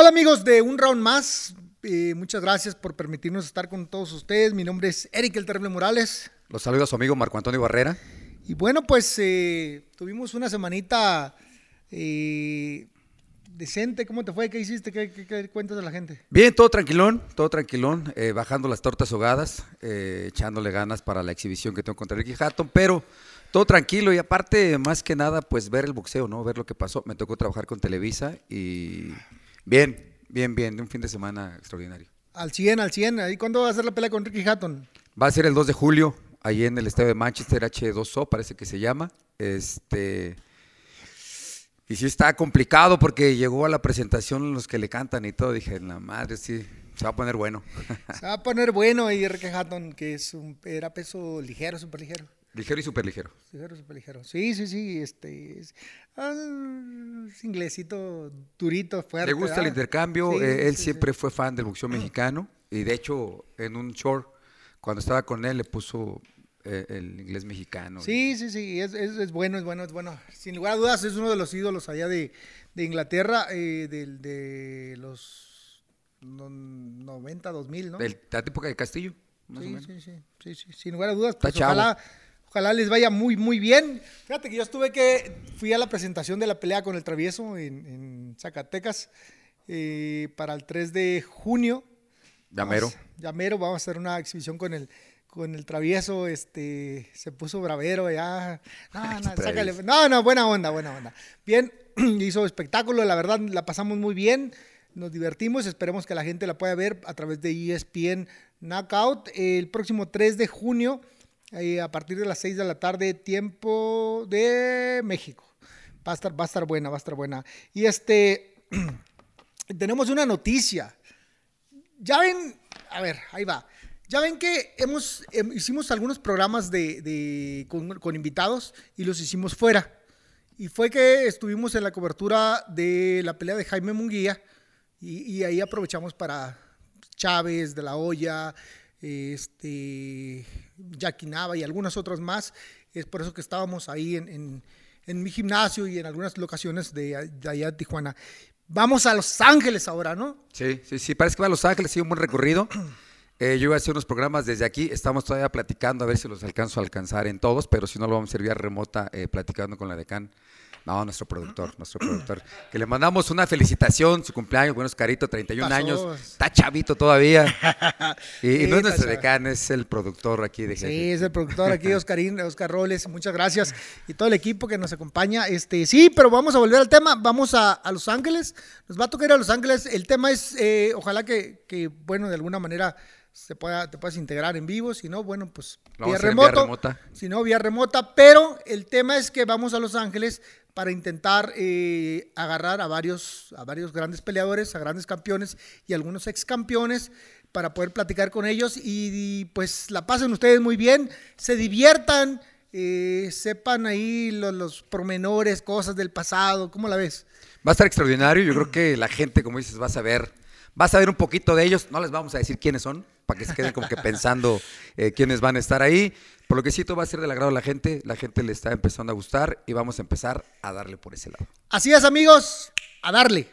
Hola amigos de Un Round Más, eh, muchas gracias por permitirnos estar con todos ustedes. Mi nombre es Eric El Terrible Morales. Los saluda su amigo Marco Antonio Barrera. Y bueno, pues eh, tuvimos una semanita eh, decente. ¿Cómo te fue? ¿Qué hiciste? ¿Qué, qué- qué cuentas de la gente? Bien, todo tranquilón, todo tranquilón, eh, bajando las tortas ahogadas, eh, echándole ganas para la exhibición que tengo contra Ricky Hatton, pero todo tranquilo y aparte, más que nada, pues ver el boxeo, ¿no? Ver lo que pasó. Me tocó trabajar con Televisa y bien, bien, bien, un fin de semana extraordinario. Al 100, al 100. ¿Ahí cuándo va a ser la pelea con Ricky Hatton? Va a ser el 2 de julio, ahí en el estadio de Manchester, H2O, parece que se llama. Este. Y sí está complicado porque llegó a la presentación los que le cantan y todo. Dije, la madre, sí, se va a poner bueno. Se va a poner bueno ahí Ricky Hatton, que es un, era peso ligero, súper ligero. Ligero y súper ligero. Ligero, súper ligero. Sí, sí, sí. Este, es, ah, es inglesito durito, fuerte. Le gusta el intercambio. Sí, eh, él sí, siempre sí. fue fan del boxeo mexicano. Y de hecho, en un short, cuando estaba con él, le puso eh, el inglés mexicano. Sí, sí, sí, es, es- es bueno, es bueno, es bueno. Sin lugar a dudas, es uno de los ídolos allá de, de Inglaterra, eh, del- de, los no- 90, 2000, ¿no? De la época de Castillo, más o Sí, menos. sí, sí, sí, sí, sin lugar a dudas. Está Pues ojalá, ojalá les vaya muy, muy bien. Fíjate que yo estuve que, fui a la presentación de la pelea con el Travieso en, en Zacatecas eh, para el 3 de junio. Llamero. Llamero, vamos a hacer una exhibición con el, con el travieso, este, se puso bravero ya. No, no, sácale. no, no, buena onda, buena onda. Bien, hizo espectáculo, la verdad la pasamos muy bien, nos divertimos, esperemos que la gente la pueda ver a través de ESPN Knockout el próximo 3 de junio, eh, a partir de las 6 de la tarde, tiempo de México. Va a estar, va a estar buena, va a estar buena. Y este, tenemos una noticia. Ya ven, a ver, ahí va. Ya ven que hemos, em, hicimos algunos programas de, con invitados y los hicimos fuera. Y fue que estuvimos en la cobertura de la pelea de Jaime Munguía y, y ahí aprovechamos para Chávez, De La Hoya, este, Jackie Nava y algunas otras más. Es por eso que estábamos ahí en, en- mi gimnasio y en algunas locaciones de, allá de Tijuana. Vamos a Los Ángeles ahora, ¿no? Sí, sí, sí, parece que va a Los Ángeles, sí, un buen recorrido. Eh, yo voy a hacer unos programas desde aquí, estamos todavía platicando a ver si los alcanzo a alcanzar en todos, pero si no lo vamos a vía remota eh, platicando con la decán. No, nuestro productor, nuestro productor. Que le mandamos una felicitación, su cumpleaños, bueno, Oscarito, 31 Pasó. años, está chavito todavía. Y, y Sí, no es nuestro decán, es el productor aquí de Sí, Jefe. es el productor aquí, Oscarín, Oscar Roles, muchas gracias. Y todo el equipo que nos acompaña. Este, sí, pero vamos a volver al tema. Vamos a, a Los Ángeles. Nos va a tocar ir a Los Ángeles. El tema es, eh, ojalá que, que, bueno, de alguna manera se pueda, te puedas integrar en vivo. Si no, bueno, pues vía hacer vía remoto. remota. Si no, vía remota. Pero el tema es que vamos a Los Ángeles para intentar eh, agarrar a varios, a varios grandes peleadores, a grandes campeones y algunos ex campeones para poder platicar con ellos y, pues la pasen ustedes muy bien, se diviertan, eh, sepan ahí lo- los pormenores, cosas del pasado, ¿cómo la ves? Va a estar extraordinario. Yo creo que la gente, como dices, va a saber, va a saber un poquito de ellos. No les vamos a decir quiénes son, para que se queden como que pensando eh, quiénes van a estar ahí. Por lo que sí, va a ser del agrado de la gente. La gente le está empezando a gustar y vamos a empezar a darle por ese lado. Así es amigos, a darle.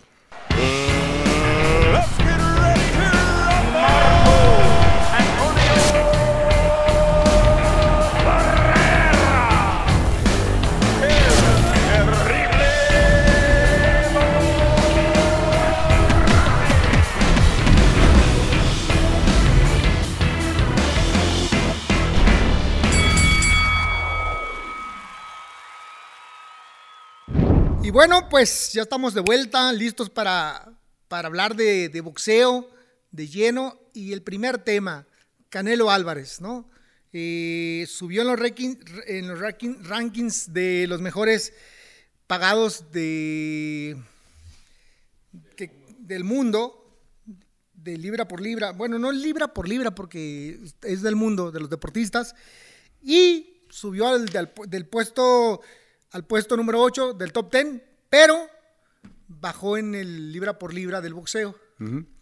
Bueno, pues ya estamos de vuelta, listos para, para hablar de, boxeo de lleno. Y el primer tema, Canelo Álvarez, ¿no? Eh, subió en los, ranking- rankings de los mejores pagados de, del mundo, de libra por libra. Bueno, no libra por libra porque es del mundo, de los deportistas. Y subió al- del, del puesto al puesto número 8 del top 10, pero bajó en el libra por libra del boxeo.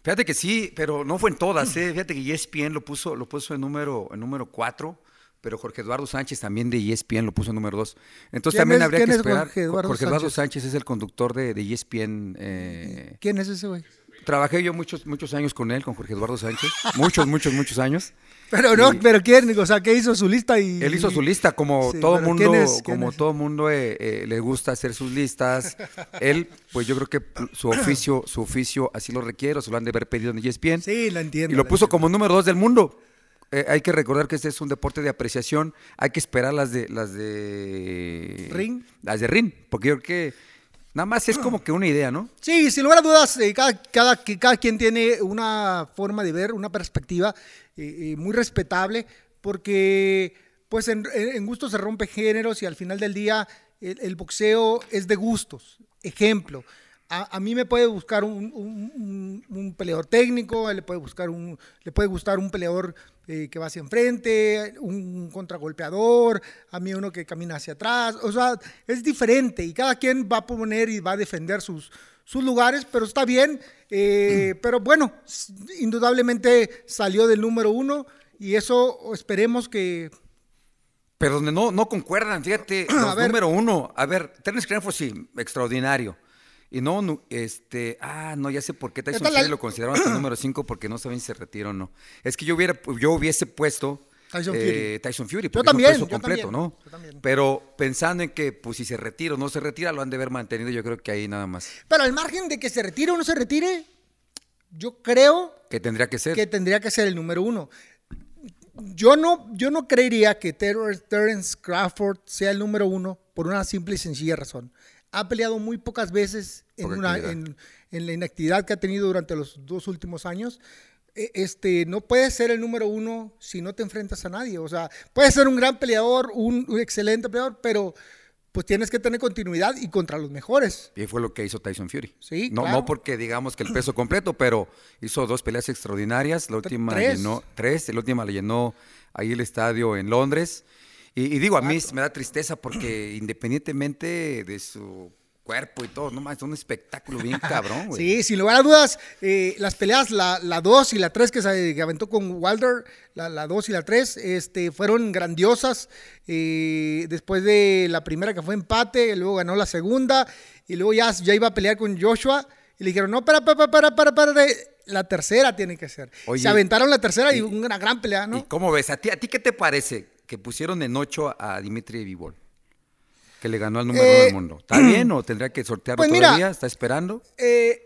Fíjate que sí, pero no fue en todas. ¿eh? Fíjate que ESPN lo puso, lo puso en número, en número 4, pero Jorge Eduardo Sánchez también de ESPN lo puso en número 2. Entonces ¿Quién también es- habría que es esperar. Jorge Eduardo Jorge Eduardo Sánchez? Sánchez es el conductor de, de ESPN. eh, ¿Quién es ese güey? Trabajé yo muchos, muchos años con él, con Jorge Eduardo Sánchez. Muchos, muchos, muchos años. Pero no, Y- pero quién, o sea, que hizo su lista y. Él hizo su lista, como Sí, todo mundo, ¿quién es? ¿Quién como es? todo mundo eh, eh, le gusta hacer sus listas. Él, pues yo creo que su oficio, su oficio así lo requiere, se lo han de haber pedido en ESPN. Sí, lo entiendo. y lo lo puso entiendo. como número dos del mundo. Eh, hay que recordar que este es un deporte de apreciación. Hay que esperar las de las de Ring. Las de ring, porque yo creo que nada más es como que una idea, ¿no? Sí, sin lugar a dudas, eh, cada, cada, cada quien tiene una forma de ver, una perspectiva eh, eh, muy respetable, porque pues en, en- gusto se rompe géneros y al final del día el boxeo es de gustos. Ejemplo, a, a mí me puede buscar un, un- un- un peleador técnico, le puede, buscar un, le puede gustar un peleador eh, que va hacia enfrente, un contragolpeador, a mí uno que camina hacia atrás, o sea, es diferente y cada quien va a poner y va a defender sus, sus lugares, pero está bien, eh, pero bueno, indudablemente salió del número uno y eso esperemos que... Pero donde no, no concuerdan, fíjate, los número uno. A ver, Terence Cranford sí, extraordinario. Y no, no, este, ah, no, ya sé por qué Tyson Fury lo consideraron hasta el número 5 porque no saben si se retira o no. Es que yo hubiera, yo hubiese puesto Tyson eh, Tyson Fury, Yo porque es un también, peso yo completo, también, ¿no? yo también. Pero pensando en que, pues, si se retira o no se retira, lo han de haber mantenido, yo creo que ahí nada más. Pero al margen de que se retire o no se retire, yo creo Que tendría que ser. que tendría que ser el número uno. Yo no, yo no creería que Ter- Terence Crawford sea el número uno por una simple y sencilla razón. Ha peleado muy pocas veces en, una, en, en la inactividad que ha tenido durante los dos últimos años. E- Este, no puedes ser el número uno si no te enfrentas a nadie. O sea, puedes ser un gran peleador, un, un excelente peleador, pero pues tienes que tener continuidad y contra los mejores. Y fue lo que hizo Tyson Fury. Sí, no, claro. no porque digamos que el peso completo, pero hizo dos peleas extraordinarias. La última tres. llenó, tres, la última le llenó ahí el estadio en Londres. Y, y digo, a mí me da tristeza porque independientemente de su cuerpo y todo, no más, es un espectáculo bien cabrón, güey. Sí, sin lugar a dudas, eh, las peleas, la 2 y la 3 que se aventó con Wilder, la 2 y la 3, este, fueron grandiosas. eh, después de la primera que fue empate, luego ganó la segunda, y luego ya, ya iba a pelear con Joshua, y le dijeron, no, para, para, para, para, para, la tercera tiene que ser. Oye, se aventaron la tercera y, y- una gran pelea, ¿Y ¿no? cómo ves? ¿A ti, ¿A ti qué te parece que pusieron en ocho a Dimitri Vivol? Que le ganó al número uno Eh, del mundo. ¿Está bien o tendría que sortearlo pues mira, todavía? ¿Está esperando? Eh,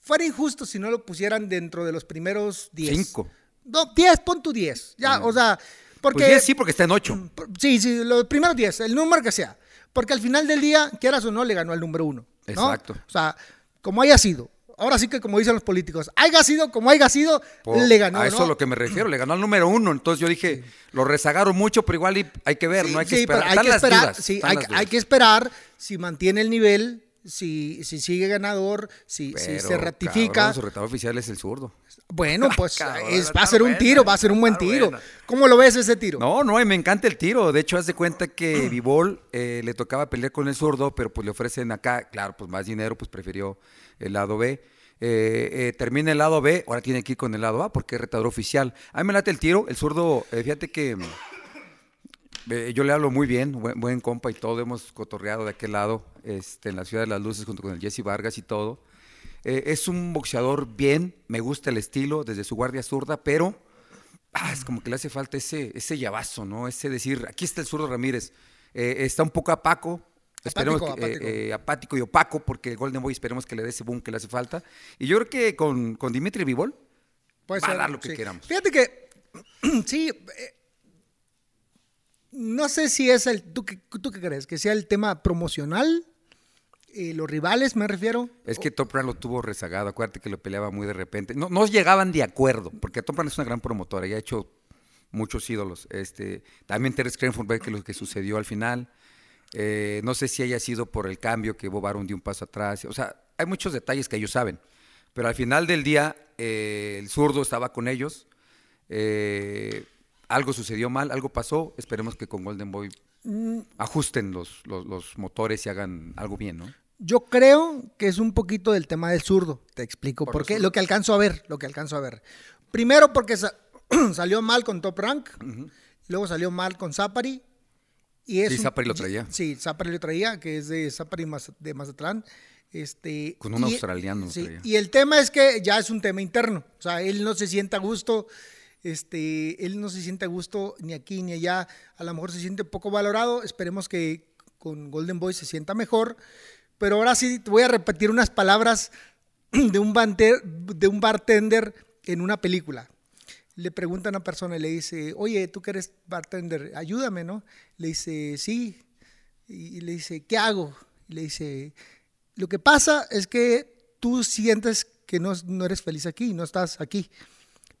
fuera injusto si no lo pusieran dentro de los primeros 10. Cinco. No, 10, pon tu 10. Ya, o sea, porque. Pues diez sí, porque está en ocho. Sí, sí, los primeros 10, el número que sea. Porque al final del día, quieras o no, le ganó al número uno. ¿no? Exacto. O sea, como haya sido. Ahora sí que como dicen los políticos, haya sido como haya sido, le ganó. A eso ¿no? es lo que me refiero, le ganó al número uno. Entonces yo dije, lo rezagaron mucho, pero igual hay que ver, Sí, no hay que sí, esperar. hay que esperar, dudas, sí, hay, que esperar si mantiene el nivel, si, si sigue ganador, si, se ratifica. cabrón, su retador oficial es el zurdo. Bueno, pues Cabrón, es- va a ser un buena, tiro, va a ser un buen tiro. buena. ¿Cómo lo ves ese tiro? No, no, me encanta el tiro. De hecho, haz de cuenta que Vivol eh, le tocaba pelear con el zurdo, pero pues le ofrecen acá, claro, pues más dinero, pues prefirió el lado B. Eh, eh, termina el lado B, ahora tiene que ir con el lado A porque es retador oficial. A mí me late el tiro, el zurdo, eh, fíjate que eh, yo le hablo muy bien, buen, compa y todo, hemos cotorreado de aquel lado, este, en la Ciudad de las Luces junto con el Jesse Vargas y todo. Es un boxeador bien, me gusta el estilo desde su guardia zurda, pero ah, es como que le hace falta ese, ese llavazo, ¿no? Ese decir, aquí está el zurdo Ramírez, está un poco apaco, esperemos Apático, que- eh, apático. eh, apático y opaco, porque el Golden Boy esperemos que le dé ese boom que le hace falta. Y yo creo que con, con Dimitri Vivol, Puede va a ser, dar lo que sí. queramos. Fíjate que, sí, eh, no sé si es el, ¿tú qué, tú qué crees? ¿Que sea el tema promocional? Eh, los rivales, me refiero. Es que Top Rank lo tuvo rezagado, acuérdate que lo peleaba muy de repente. No, no llegaban de acuerdo, porque Top Rank es una gran promotora y ha hecho muchos ídolos. Este, también Terence Cranford ve que lo que sucedió al final. Eh, no sé si haya sido por el cambio que Bob Arum dio un paso atrás. O sea, hay muchos detalles que ellos saben. Pero al final del día, eh, el zurdo estaba con ellos. Eh, algo sucedió mal, algo pasó. Esperemos que con Golden Boy ajusten los, los, los motores y hagan algo bien, ¿no? Yo creo que es un poquito del tema del zurdo. Te explico Por qué. Lo que alcanzo a ver, lo que alcanzo a ver. Primero porque sa- salió mal con Top Rank, luego salió mal con Zapari. Y es Sí, Zapari lo traía. Sí, Zapari lo traía, que es de Zapari de Mazatlán. Este, Con un y- australiano, sí, traía. y el tema es que ya es un tema interno. O sea, él no se siente a gusto. Este, él no se siente a gusto ni aquí ni allá. A lo mejor se siente poco valorado. Esperemos que con Golden Boy se sienta mejor. Pero ahora sí te voy a repetir unas palabras de un, bante- de un bartender en una película. Le pregunta a una persona y le dice, oye, tú que eres bartender, ayúdame, ¿no? Le dice, sí. Y le dice, ¿qué hago? Y le dice, lo que pasa es que tú sientes que no, no eres feliz aquí, no estás aquí.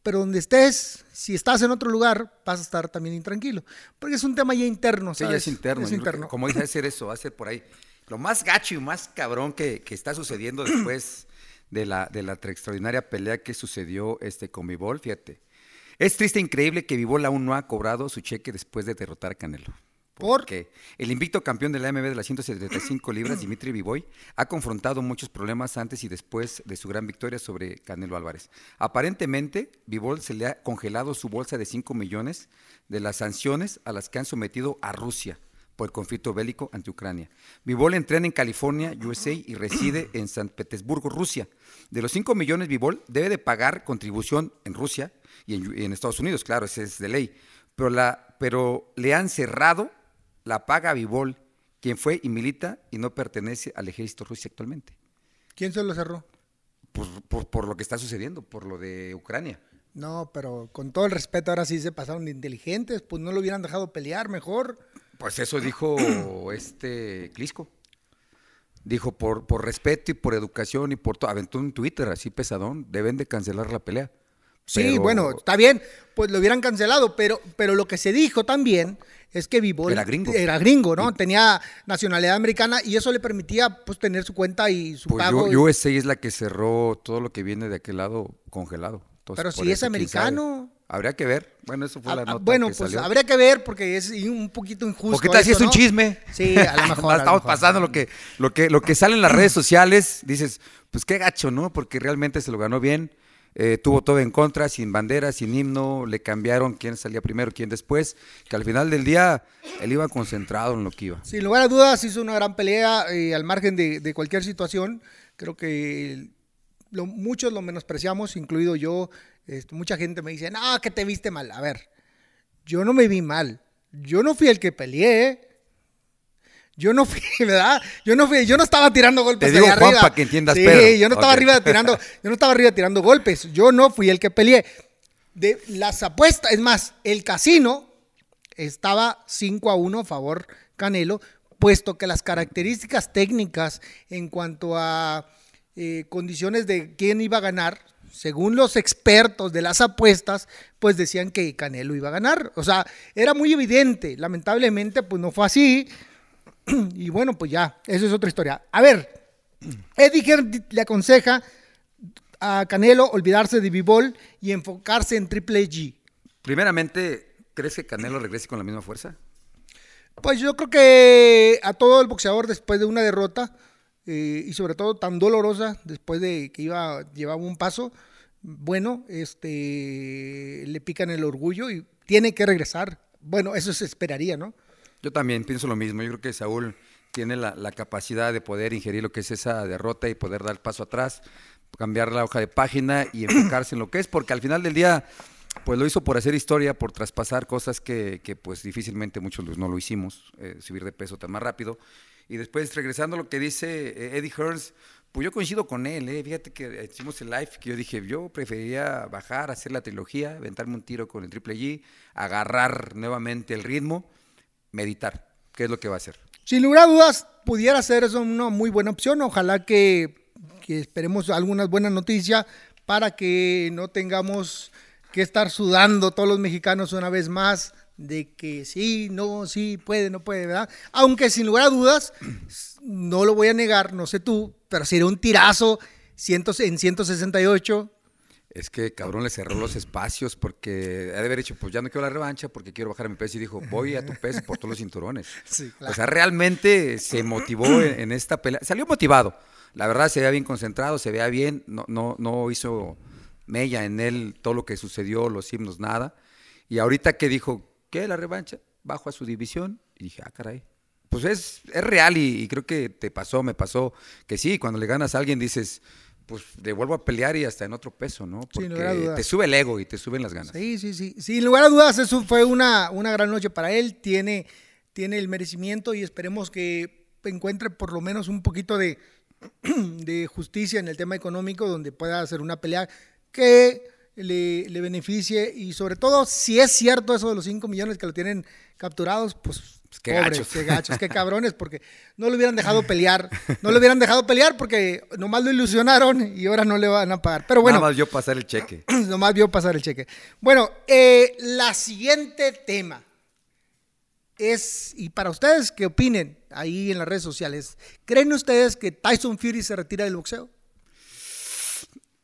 Pero donde estés, si estás en otro lugar, vas a estar también intranquilo. Porque es un tema ya interno, Sí, ya ¿sabes? es interno. Es creo que, interno. como dice, hacer eso, hacer por ahí. Lo más gacho y más cabrón que, que está sucediendo después de la, de la extraordinaria pelea que sucedió este, con Vivol, fíjate. Es triste e increíble que Vivol aún no ha cobrado su cheque después de derrotar a Canelo. ¿Por? Porque el invicto campeón de la AMB de las 175 libras, Dimitri Vivoy, ha confrontado muchos problemas antes y después de su gran victoria sobre Canelo Álvarez. Aparentemente, Vivol se le ha congelado su bolsa de 5 millones de las sanciones a las que han sometido a Rusia por el conflicto bélico ante Ucrania. Vivol entrena en California, USA y reside en San Petersburgo, Rusia. De los 5 millones, Vivol debe de pagar contribución en Rusia y en, y en Estados Unidos, claro, ese es de ley. Pero, la, pero le han cerrado la paga a Vivol, quien fue y milita y no pertenece al ejército ruso actualmente. ¿Quién se lo cerró? Por, por- por lo que está sucediendo, por lo de Ucrania. No, pero con todo el respeto, ahora sí se pasaron de inteligentes, pues no lo hubieran dejado pelear mejor. Pues eso dijo este Clisco. Dijo, por, por respeto y por educación y por todo, aventó un Twitter así pesadón, deben de cancelar la pelea. Sí, Pero bueno, está bien, pues lo hubieran cancelado, pero, pero lo que se dijo también es que Vivol Era gringo. era gringo, ¿no? Tenía nacionalidad americana y eso le permitía pues tener su cuenta y su Pues pago. U- USA es la que cerró todo lo que viene de aquel lado congelado. Entonces, Pero si es americano. Habría que ver. Bueno, eso fue la Ah, ah, nota bueno, que pues salió. habría que ver porque es un poquito injusto. ¿O qué tal si es un chisme? Sí, a lo mejor. a lo Estamos mejor. pasando lo que, lo que, lo que sale en las redes sociales, dices, pues qué gacho, ¿no? Porque realmente se lo ganó bien, eh, tuvo todo en contra, sin bandera, sin himno, le cambiaron quién salía primero, quién después, que al final del día él iba concentrado en lo que iba. Sin lugar a dudas, hizo una gran pelea eh, al margen de, de cualquier situación. Creo que lo- muchos lo menospreciamos, incluido yo. Este, mucha gente me dice, no, que te viste mal. A ver, yo no me vi mal. Yo no fui el que peleé. Yo no fui, ¿verdad? Yo no fui, yo no estaba tirando golpes. Te digo, Juan, arriba. pa' que entiendas, Sí, Pedro. yo no estaba arriba tirando, yo no estaba arriba tirando golpes. Yo no fui el que peleé. De las apuestas, es más, el casino estaba 5 a 1 a favor Canelo, puesto que las características técnicas en cuanto a eh, condiciones de quién iba a ganar, según los expertos de las apuestas, pues decían que Canelo iba a ganar. O sea, era muy evidente. Lamentablemente, pues no fue así. Y bueno, pues ya, eso es otra historia. A ver, Eddie le aconseja a Canelo olvidarse de B-Ball y enfocarse en Triple G. Primeramente, ¿crees que Canelo regrese con la misma fuerza? Pues yo creo que a todo el boxeador después de una derrota eh, y sobre todo tan dolorosa después de que iba llevaba un paso bueno, este le pican el orgullo y tiene que regresar. Bueno, eso se esperaría, ¿no? Yo también pienso lo mismo. Yo creo que Saúl tiene la, capacidad de poder ingerir lo que es esa derrota y poder dar paso atrás, cambiar la hoja de página y enfocarse en lo que es, porque al final del día, pues lo hizo por hacer historia, por traspasar cosas que, que, pues difícilmente muchos no lo hicimos, eh, subir de peso tan más rápido. Y después, regresando a lo que dice eh, Eddie Hearns, pues yo coincido con él, eh. fíjate que hicimos el live, que yo dije, yo preferiría bajar, hacer la trilogía, aventarme un tiro con el Triple G, agarrar nuevamente el ritmo, meditar, ¿qué es lo que va a hacer? Sin lugar a dudas, pudiera ser eso una muy buena opción. Ojalá que, que esperemos algunas buenas noticias para que no tengamos que estar sudando todos los mexicanos una vez más de que sí, no, sí, puede, no puede, ¿verdad? Aunque sin lugar a dudas, no lo voy a negar, no sé tú, pero sería un tirazo en 168. Es que cabrón le cerró los espacios porque ha de haber dicho, pues ya no quiero la revancha porque quiero bajar mi peso y dijo, voy a tu peso por todos los cinturones. Sí, O sea, realmente se motivó en, en esta pelea. Salió motivado. La verdad se veía bien concentrado, se veía bien, no, no, no hizo mella en él todo lo que sucedió, los himnos, nada. Y ahorita que dijo, ¿qué? La revancha, bajo a su división. Y dije, ah, caray. pues es, es real y, y creo que te pasó, me pasó, que sí, cuando le ganas a alguien dices, pues le vuelvo a pelear y hasta en otro peso, ¿no? Porque Sin lugar a dudas. te sube el ego y te suben las ganas. Sí, sí, sí. Sin lugar a dudas, eso fue una, una gran noche para él. Tiene, tiene el merecimiento y esperemos que encuentre por lo menos un poquito de, de justicia en el tema económico, donde pueda hacer una pelea que le, le beneficie y sobre todo, si es cierto eso de los 5 millones que lo tienen capturados, pues... qué pobres, gachos. qué gachos, qué cabrones, porque no lo hubieran dejado pelear, no lo hubieran dejado pelear porque nomás lo ilusionaron y ahora no le van a pagar. Pero bueno, Nada más yo pasar el cheque. Nomás vio pasar el cheque. Bueno, eh, la siguiente tema es, y para ustedes que opinen ahí en las redes sociales, ¿creen ustedes que Tyson Fury se retira del boxeo?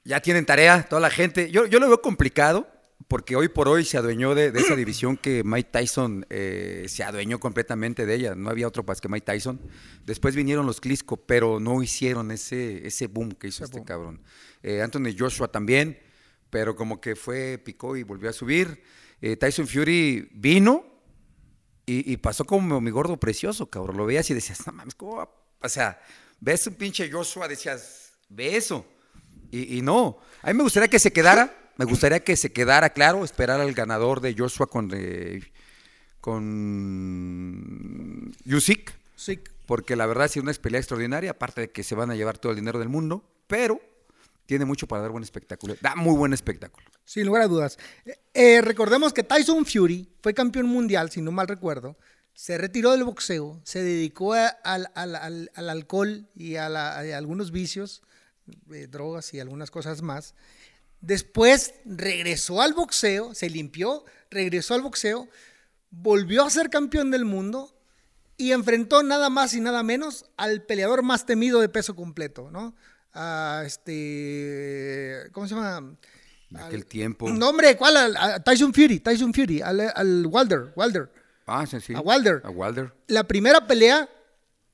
Ya tienen tarea, toda la gente. Yo, yo lo veo complicado porque hoy por hoy se adueñó de, de esa división que Mike Tyson eh, se adueñó completamente de ella. No había otro más que Mike Tyson. Después vinieron los Clisco, pero no hicieron ese, ese boom que hizo Ese este boom. cabrón. Eh, Anthony Joshua también, pero como que fue, picó y volvió a subir. Eh, Tyson Fury vino y, y pasó como mi gordo precioso, cabrón. Lo veías y decías, no mames, ¿cómo va? O sea, ves un pinche Joshua, decías, ve eso. Y, y no, a mí me gustaría que se quedara, me gustaría que se quedara claro, esperar al ganador de Joshua con, eh, con Usyk, Sí. porque la verdad ha sido una pelea extraordinaria, aparte de que se van a llevar todo el dinero del mundo, pero tiene mucho para dar buen espectáculo, da muy buen espectáculo. Sin lugar a dudas. Eh, eh, recordemos que Tyson Fury fue campeón mundial, si no mal recuerdo. Se retiró del boxeo, se dedicó a- al, al- al- al alcohol y a, la- a algunos vicios, eh, drogas y algunas cosas más. Después regresó al boxeo, se limpió, regresó al boxeo, volvió a ser campeón del mundo y enfrentó nada más y nada menos al peleador más temido de peso completo, ¿no? A este, ¿cómo se llama? En aquel tiempo. No, hombre, ¿cuál? Al- a Tyson Fury, Tyson Fury, al, al Wilder, Wilder. Ah, sí, sí. A Wilder. A Wilder. La primera pelea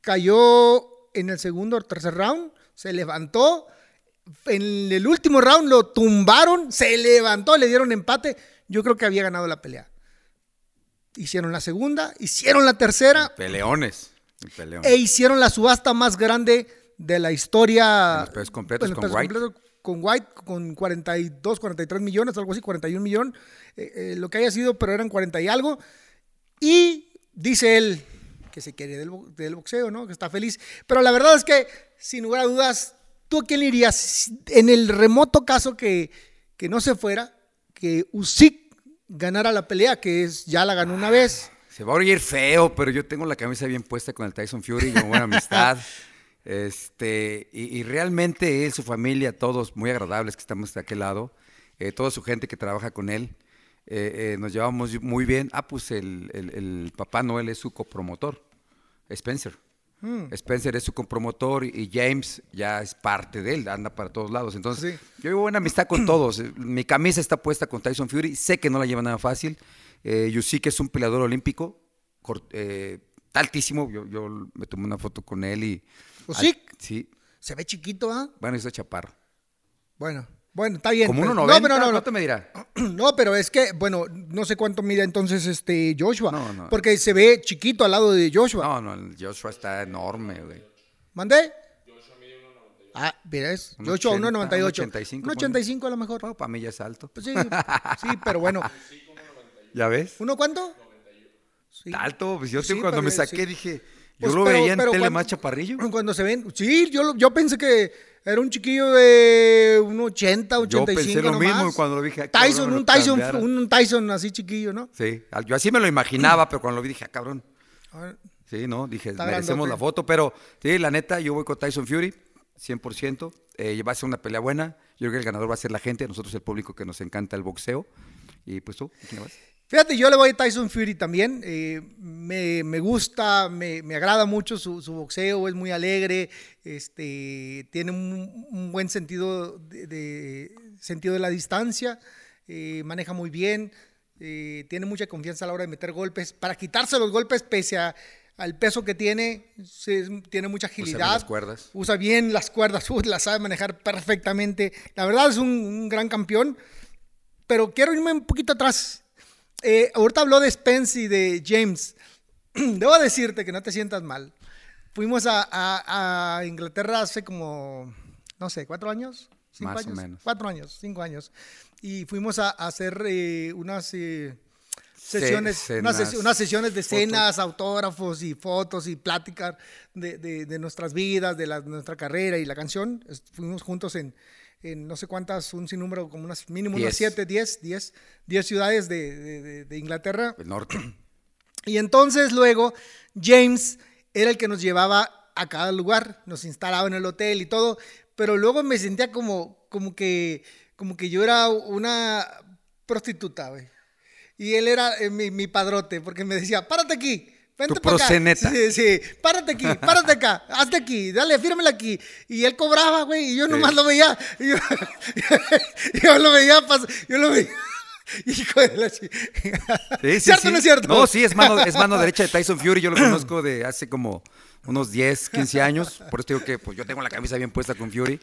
cayó en el segundo o tercer round, se levantó, en el último round lo tumbaron, se levantó, le dieron empate, yo creo que había ganado la pelea. Hicieron la segunda, hicieron la tercera Peleones. el peleón. e hicieron la subasta más grande de la historia. En los pesos completos en los con pesos White. completos con White, con 42, 43 millones, algo así, 41 millones, eh, eh, lo que haya sido, pero eran 40 y algo. Y dice él que se quiere del, del boxeo, ¿no? Que está feliz. Pero la verdad es que, sin lugar a dudas, ¿tú a quién le irías? En el remoto caso que, que no se fuera, que Usyk ganara la pelea, que es ya la ganó una vez. Se va a oír feo, pero yo tengo la camisa bien puesta con el Tyson Fury, con buena amistad. Este, y, y realmente él, su familia, todos muy agradables que estamos de aquel lado, eh, toda su gente que trabaja con él, eh, eh, nos llevamos muy bien. Ah, pues el, el- el papá Noel es su copromotor, Spencer. Spencer es su copromotor y- James ya es parte de él, anda para todos lados. Entonces, Sí. yo llevo buena amistad con todos. Eh, Mi camisa está puesta con Tyson Fury, sé que no la lleva nada fácil. Eh, Usyk es un peleador olímpico, eh, altísimo. Yo, yo me tomé una foto con él y. Al- sí, Se ve chiquito, ¿ah? bueno, hizo chaparro. Bueno, bueno, está bien. Como pero- 1.90, No, pero no, no. ¿cuánto me dirá? No, pero es que, bueno, no sé cuánto mide entonces este Joshua. No, no. Porque se ve chiquito al lado de Joshua. No, no, el Joshua está enorme, güey. ¿Mandé? Ah, mira, es Joshua 80, 1.98. 85, 1.85 a lo mejor. No, para mí ya es alto. Pues sí, sí, pero bueno. ¿Ya ves? ¿Uno cuánto? Sí. Alto, pues yo Sí, cuando me sí. saqué dije, yo Pues, lo pero- veía en tele cuando- más chaparrillo. Cuando se ven, sí, yo, yo pensé que era un chiquillo de un 80, 85 Yo pensé lo nomás. mismo cuando lo dije, ah, Tyson, un Tyson, un Tyson así chiquillo, ¿no? Sí, yo así me lo imaginaba, pero cuando lo vi dije, ah, cabrón. Sí, ¿no? Dije, Está merecemos grandote. la foto, pero sí, la neta, yo voy con Tyson Fury, 100%. Eh, va a ser una pelea buena. Yo creo que el ganador va a ser la gente, nosotros el público que nos encanta el boxeo. Y pues tú, ¿quién vas? Fíjate, yo le voy a Tyson Fury también. eh, me, me gusta, me, me agrada mucho su, su boxeo, es muy alegre, este, tiene un, un buen sentido de, de- sentido de la distancia, eh, maneja muy bien, eh, tiene mucha confianza a la hora de meter golpes. Para quitarse los golpes, pese a- al peso que tiene, se- tiene mucha bien agilidad. las cuerdas. Usa bien las cuerdas, uh, las sabe manejar perfectamente. La verdad es un, un gran campeón. Pero quiero irme un poquito atrás. Eh, ahorita habló de Spence y de James. debo decirte que no te sientas mal. Fuimos a, a- a Inglaterra hace como, no sé, cuatro años. ¿Cinco Más o años? menos. Cuatro años, cinco años. Y fuimos a, a hacer eh, unas eh, sesiones, unas, ses- unas sesiones de fotos. cenas, autógrafos y fotos y pláticas de, de- de nuestras vidas, de la- nuestra carrera y la canción. Fuimos juntos en, en no sé cuántas, un sinnúmero, como unas mínimo unas Diez. siete, diez, diez, diez ciudades de- de- de- de Inglaterra. El norte. Y entonces luego James era el que nos llevaba a cada lugar, nos instalaba en el hotel y todo, pero luego me sentía como, como que, como que yo era una prostituta, güey. Y él era eh, mi, mi padrote, porque me decía, párate aquí. Vente Tu para acá". proxeneta. Sí, sí, párate aquí, párate acá, hazte aquí, dale, fírmela aquí. Y él cobraba, güey, y yo nomás lo veía. Yo, yo lo veía, yo lo veía. Hijo de la Sí, sí, ¿Cierto o sí. no es cierto? No, sí, es mano, es mano derecha de Tyson Fury. Yo lo conozco de hace como unos 10, 15 años. Por eso digo que pues, yo tengo la camisa bien puesta con Fury.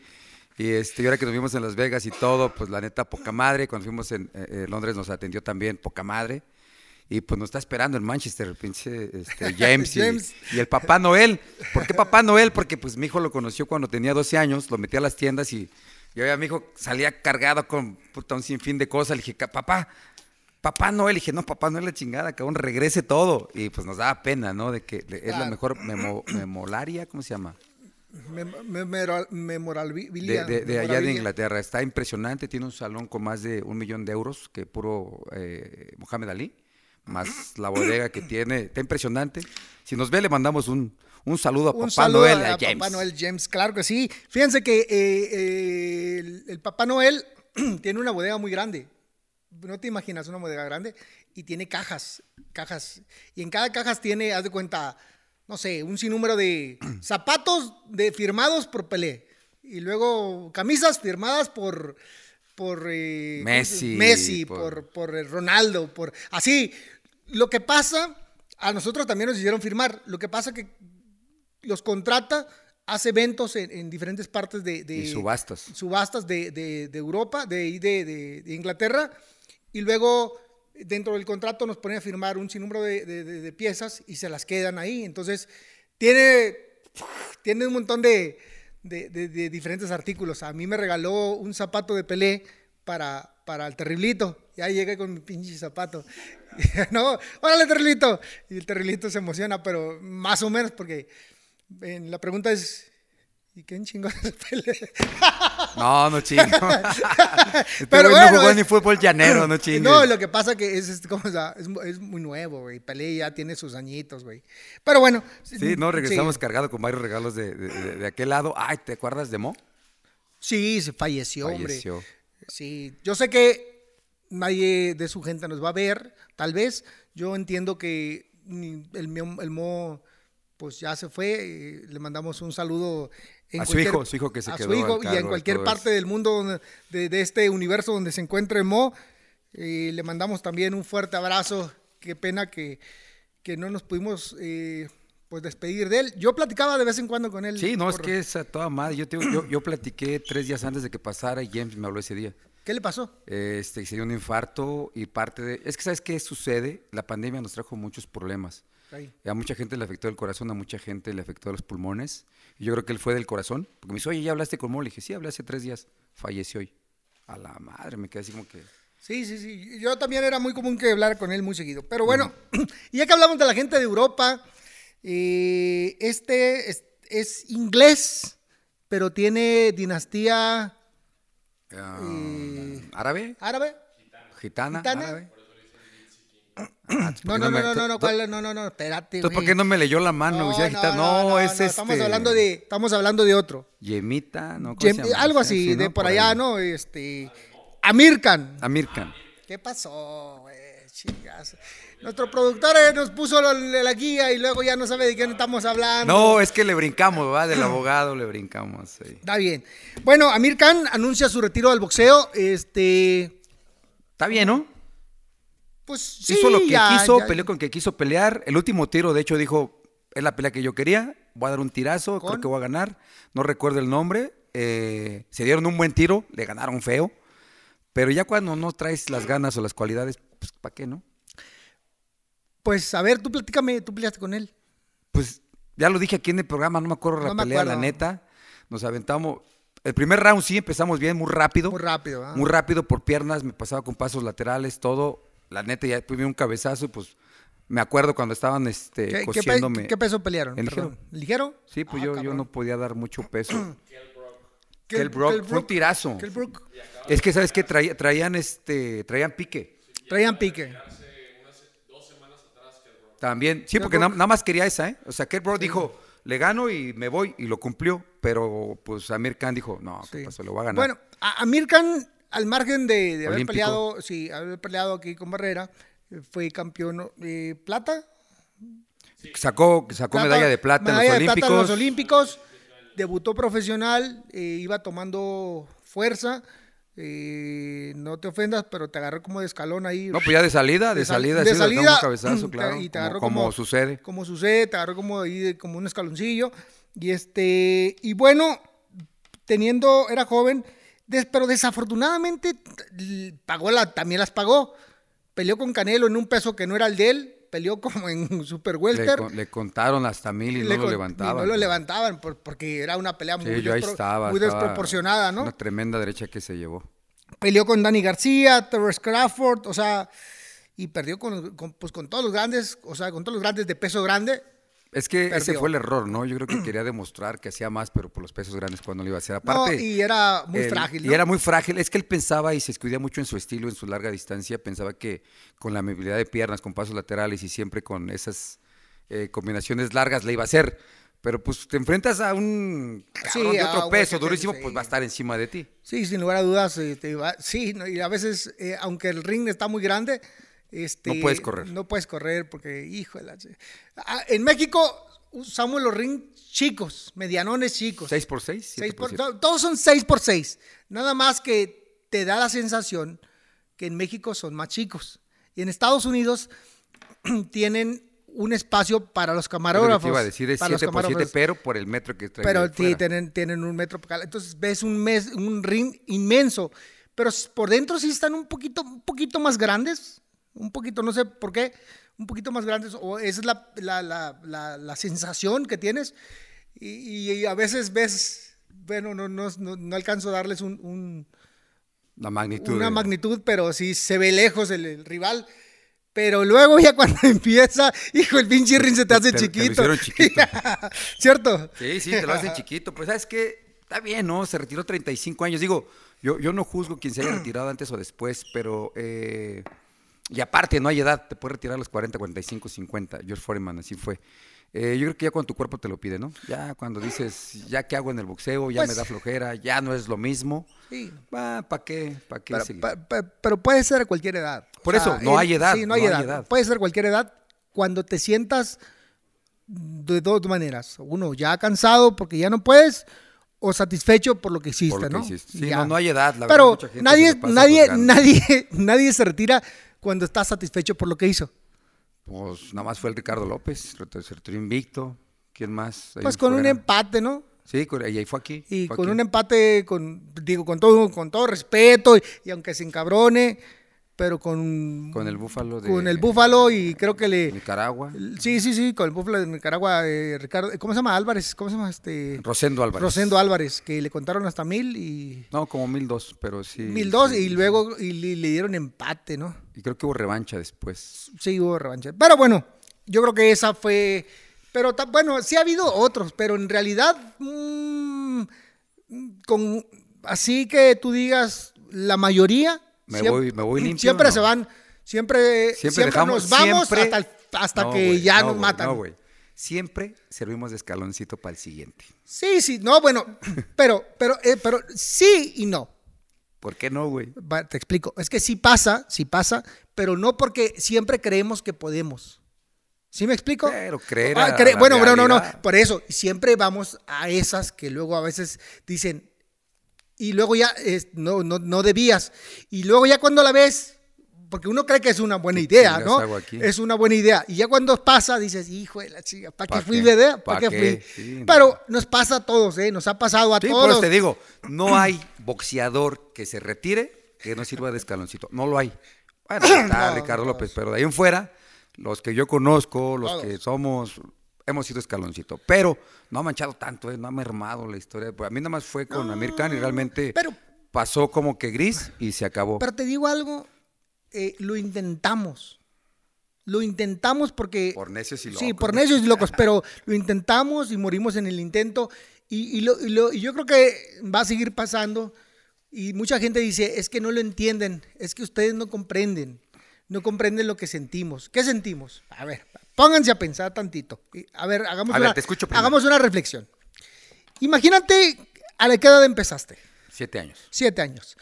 Y este, y ahora que nos vimos en Las Vegas y todo, pues la neta, poca madre. Cuando fuimos en eh, eh, Londres nos atendió también, poca madre. Y pues nos está esperando en Manchester, el pinche este, James, y- James. Y, el Papá Noel. ¿Por qué Papá Noel? Porque pues mi hijo lo conoció cuando tenía 12 años, lo metí a las tiendas y yo ya mi hijo salía cargado con puta, un sinfín de cosas. Le dije, "Ca- papá, Papá Noel, le dije, no, Papá Noel la chingada, cabrón, regrese todo. Y pues nos daba pena, ¿no? De que es la Claro. mejor memo- memolaria, ¿cómo se llama? De, memorabilia. de- de allá de. Inglaterra. Está impresionante, tiene un salón con más de un millón de euros que puro eh, Mohamed Ali, más la bodega que tiene. Está impresionante. Si nos ve, le mandamos un, un saludo a Un Papá saludo Noel, a, a James. Papá Noel James, claro que sí. Fíjense que eh, eh, el, el Papá Noel tiene una bodega muy grande. No te imaginas una bodega grande y tiene cajas, cajas. Y en cada caja tiene, haz de cuenta, no sé, un sinnúmero de zapatos de, firmados por Pelé. Y luego camisas firmadas por, por eh, Messi, Messi, por- por, por Ronaldo, por así. Lo que pasa, a nosotros también nos hicieron firmar. Lo que pasa que los contrata, hace eventos en, en diferentes partes de, de- Y subastas. subastas de, de- de Europa, de, de, Inglaterra, y luego dentro del contrato nos ponen a firmar un sinnúmero de, de- de- de piezas y se las quedan ahí. Entonces, tiene, tiene un montón de diferentes artículos. A mí me regaló un zapato de Pelé para, para el terriblito. Ya llegué con mi pinche zapato. no, órale, terriblito. Y el terriblito se emociona, pero más o menos porque en la pregunta es, ¿y es Pelé? No, no chingo. este Pero bueno, no jugó es- ni fútbol llanero, no chingues. No, lo que pasa que es, es, como, o sea, es, mu- es muy nuevo, güey. Pelé ya tiene sus añitos, güey. Pero bueno. Sí, no, regresamos Sí, cargado con varios regalos de, de- de- de aquel lado. Ay, ¿te acuerdas de Mo? Sí, se falleció, Falleció. hombre. Sí, yo sé que nadie de su gente nos va a ver, tal vez. Yo entiendo que el, mío- el Mo, pues ya se fue. eh, Le mandamos un saludo. En A su hijo, su hijo que se a quedó su hijo y en cualquier parte eso. del mundo, de este universo donde se encuentre Mo. eh, le mandamos también un fuerte abrazo. Qué pena que, que no nos pudimos eh, pues despedir de él. Yo platicaba de vez en cuando con él. Sí, no, es por- que es a toda madre. Yo, te yo, yo platiqué tres días antes de que pasara y James me habló ese día. ¿Qué le pasó? Este, se dio un infarto y parte de... Es que, ¿sabes qué sucede? La pandemia nos trajo muchos problemas. Ahí. A mucha gente le afectó el corazón, a mucha gente le afectó los pulmones. Y yo creo que él fue del corazón. Porque me dice, oye, ¿ya hablaste con Mo? Le dije, sí, hablé hace tres días. Falleció hoy. A la madre, me quedé así como que... Sí, sí, sí. Yo también era muy común que hablara con él muy seguido. Pero bueno, y ya que hablamos de la gente de Europa, eh, este es, es inglés, pero tiene dinastía ah, Eh, ¿Árabe? árabe. ¿Gitana? ¿Gitana? ¿Árabe? No, no, no, me- no, no, no, ¿cuál? no, no, no, espérate. Entonces, ¿por qué no me leyó la mano? Decía gitana. No, es este... Estamos hablando de, estamos hablando de otro. Yemita, ¿no? ¿Cómo Yem- algo Sí, así, sí, de ¿no? por allá, ahí. ¿no? Este, Amir Khan. Amir Khan. ¿Qué pasó, güey? Chingas. Nuestro productor eh, nos puso la, la guía y luego ya no sabe de quién estamos hablando. No, es que le brincamos, ¿va? Del abogado le brincamos. sí. Está bien. Bueno, Amir Khan anuncia su retiro del boxeo. Este. Está bien, ¿no? Pues sí, Hizo lo que ya- quiso, ya- peleó con que quiso pelear. El último tiro, de hecho, dijo, es la pelea que yo quería, voy a dar un tirazo, ¿Con? creo que voy a ganar. No recuerdo el nombre. eh, se dieron un buen tiro, le ganaron feo. Pero ya cuando no traes las ganas o las cualidades, pues ¿para qué, no? Pues a ver, tú platícame, tú peleaste con él. Pues ya lo dije aquí en el programa, no me acuerdo la No me pelea, la acuerdo. neta. Nos aventamos. El primer round sí empezamos bien, muy rápido. Muy rápido, ¿ah? Muy rápido por piernas, me pasaba con pasos laterales, todo. La neta, ya tuve un cabezazo, pues me acuerdo cuando estaban este, ¿Qué, qué pe- cosiéndome. qué peso pelearon? En Perdón. ¿Ligero? Sí, pues Ah, yo, yo no podía dar mucho peso. Kell- Kell fue un tirazo. Es que, ¿sabes qué? Traía- traían, este, traían pique. Traían pique. También, sí, porque na- nada más quería esa, ¿eh? O sea, Kell Brook dijo, le gano y me voy, y lo cumplió. Pero, pues, Amir Khan dijo, no, ¿qué Sí. pasó? Le voy a ganar. Bueno, a Amir Khan, al margen de, de haber peleado, sí, haber peleado aquí con Barrera, eh, fue campeón eh, plata. sacó sacó Plata- medalla de plata en los de Olímpicos. plata en los Olímpicos. Debutó profesional, eh, iba tomando fuerza. Eh, no te ofendas, pero te agarró como de escalón ahí. No, pues ya de salida, de, sal- salida, de sí, salida, un cabezazo, claro. y te como, agarró como como- sucede. Como sucede, te agarró como ahí, como un escaloncillo. Y este, y bueno, teniendo, era joven, des- pero desafortunadamente pagó la, también las pagó. Peleó con Canelo en un peso que no era el de él, peleó como en Super Le, Welter. le contaron hasta mil y Le no lo y levantaban. no lo levantaban por- porque era una pelea muy, Sí, yo ahí despro- estaba. muy estaba desproporcionada, ¿no? Una tremenda derecha que se llevó. Peleó con Danny García, Terrence Crawford, o sea, y perdió con, con, pues, con todos los grandes, o sea, con todos los grandes de peso grande. Es que ese Perdió. fue el error, ¿no? Yo creo que quería demostrar que hacía más, pero por los pesos grandes cuando lo iba a hacer. No, Aparte, y era muy el- frágil. Y ¿no? era muy frágil. Es que él pensaba y se escudía mucho en su estilo, en su larga distancia. Pensaba que con la movilidad de piernas, con pasos laterales y siempre con esas eh, combinaciones largas le iba a hacer. Pero pues te enfrentas a un Sí, cabrón de a otro peso durísimo, sí. pues va a estar encima de ti. Sí, sin lugar a dudas, este, va- sí, no, y a veces, eh, aunque el ring está muy grande, este, No puedes correr. No puedes correr porque, hijo de la... ch- Ah, En México usamos los rings chicos, medianones chicos. 6 por 6 Seis por- to- todos son 6 por 6. Nada más que te da la sensación que en México son más chicos. Y en Estados Unidos tienen un espacio para los camarógrafos. Te iba a decir es para los 7 por 7, camarógrafos. pero por el metro que trae. Pero sí, tienen, tienen un metro. Entonces ves un, mes, un ring inmenso. Pero por dentro sí están un poquito, un poquito más grandes. Un poquito, no sé por qué. Un poquito más grandes. O esa es la, la, la, la, sensación que tienes. Y, y a veces ves. Bueno, no, no, no, no alcanzo a darles un, un- La magnitud. una de- magnitud, pero sí se ve lejos el, el rival. Pero luego ya cuando empieza, hijo, el pinche ring se te hace Te- te lo chiquito. chiquito. ¿Cierto? Sí, sí, te lo hacen chiquito. Pues sabes que está bien, ¿no? Se retiró 35 años. Digo, yo, yo no juzgo quien se haya retirado antes o después, pero... eh, y aparte, no hay edad. Te puedes retirar a los 40, 45, 50. George Foreman, así fue. Eh, yo creo que ya cuando tu cuerpo te lo pide, ¿no? Ya cuando dices, ya qué hago en el boxeo, ya Pues- me da flojera, ya no es lo mismo. Sí. ¿Para qué? ¿Para qué Pero, seguir? pa- pa- pero puede ser a cualquier edad. O Por eso, no hay edad, Sí, no hay, no hay edad. edad. Puede ser cualquier edad cuando te sientas de dos maneras. Uno, ya cansado porque ya no puedes, o satisfecho por lo que hiciste, Por lo que ¿no? hiciste. Sí, no, no hay edad. La verdad, Pero mucha gente nadie, nadie, nadie, nadie se retira cuando está satisfecho por lo que hizo. Pues nada más fue el Ricardo López, ret- se retiró invicto. ¿Quién más? Ahí Pues con un empate, ¿no? Sí, y ahí fue aquí. Y fue con aquí. un empate, con, digo, con todo, con todo respeto, y, y aunque se encabrone, pero con... Con el Búfalo de Con el Búfalo y creo que le... Nicaragua. Sí, sí, sí, con el Búfalo de Nicaragua, eh, Ricardo, ¿cómo se llama? Álvarez, ¿cómo se llama este? Rosendo Álvarez. Rosendo Álvarez, que le contaron hasta mil y No, como mil dos, pero sí. mil dos sí, y luego y le, le dieron empate, ¿no? Y creo que hubo revancha después. Sí, hubo revancha. Pero bueno, yo creo que esa fue, pero bueno, sí ha habido otros, pero en realidad, mm, con, así que tú digas, la mayoría, Me voy- me voy limpio, siempre no. se van, siempre, Siempre, siempre, dejamos. nos vamos siempre- hasta, el- hasta No, que ya no, nos matan. No, güey. Siempre servimos de escaloncito para el siguiente. Sí, sí, no, bueno, pero, pero, eh, pero sí y no. ¿Por qué no, güey? Te explico. Es que sí pasa, sí pasa, pero no porque siempre creemos que podemos. ¿Sí me explico? Pero creer Ah, a cre- la bueno, bueno, no, no. realidad. Por eso, siempre vamos a esas que luego a veces dicen, y luego ya es, no, no, no debías. Y luego ya cuando la ves, porque uno cree que es una buena ¿Qué idea, ¿no? Es una buena idea. Y ya cuando pasa, dices, hijo de la chica, ¿para ¿Pa qué fui, ¿Para qué fui? Sí, no. Pero nos pasa a todos, ¿eh? Nos ha pasado a Sí, todos. eso te digo, no hay boxeador que se retire que no sirva de escaloncito. No lo hay. Bueno, está No, Ricardo. López, pero de ahí en fuera, los que yo conozco, los Todos. que somos, hemos sido escaloncito. Pero no ha manchado tanto, ¿eh? no ha mermado la historia. A mí nada más fue con Amir Khan y realmente pero- pasó como que gris y se acabó. Pero te digo algo, eh, lo intentamos. Lo intentamos porque... Por necios y Sí, locos. por necios y locos, pero lo intentamos y morimos en el intento. Y, y lo- y lo- y yo creo que va a seguir pasando. Y mucha gente dice, es que no lo entienden, es que ustedes no comprenden, no comprenden lo que sentimos. ¿Qué sentimos? A ver, pónganse a pensar tantito. A ver, hagamos, A ver, una, te escucho primero. hagamos una reflexión. Imagínate a la qué edad empezaste, Siete años, siete años.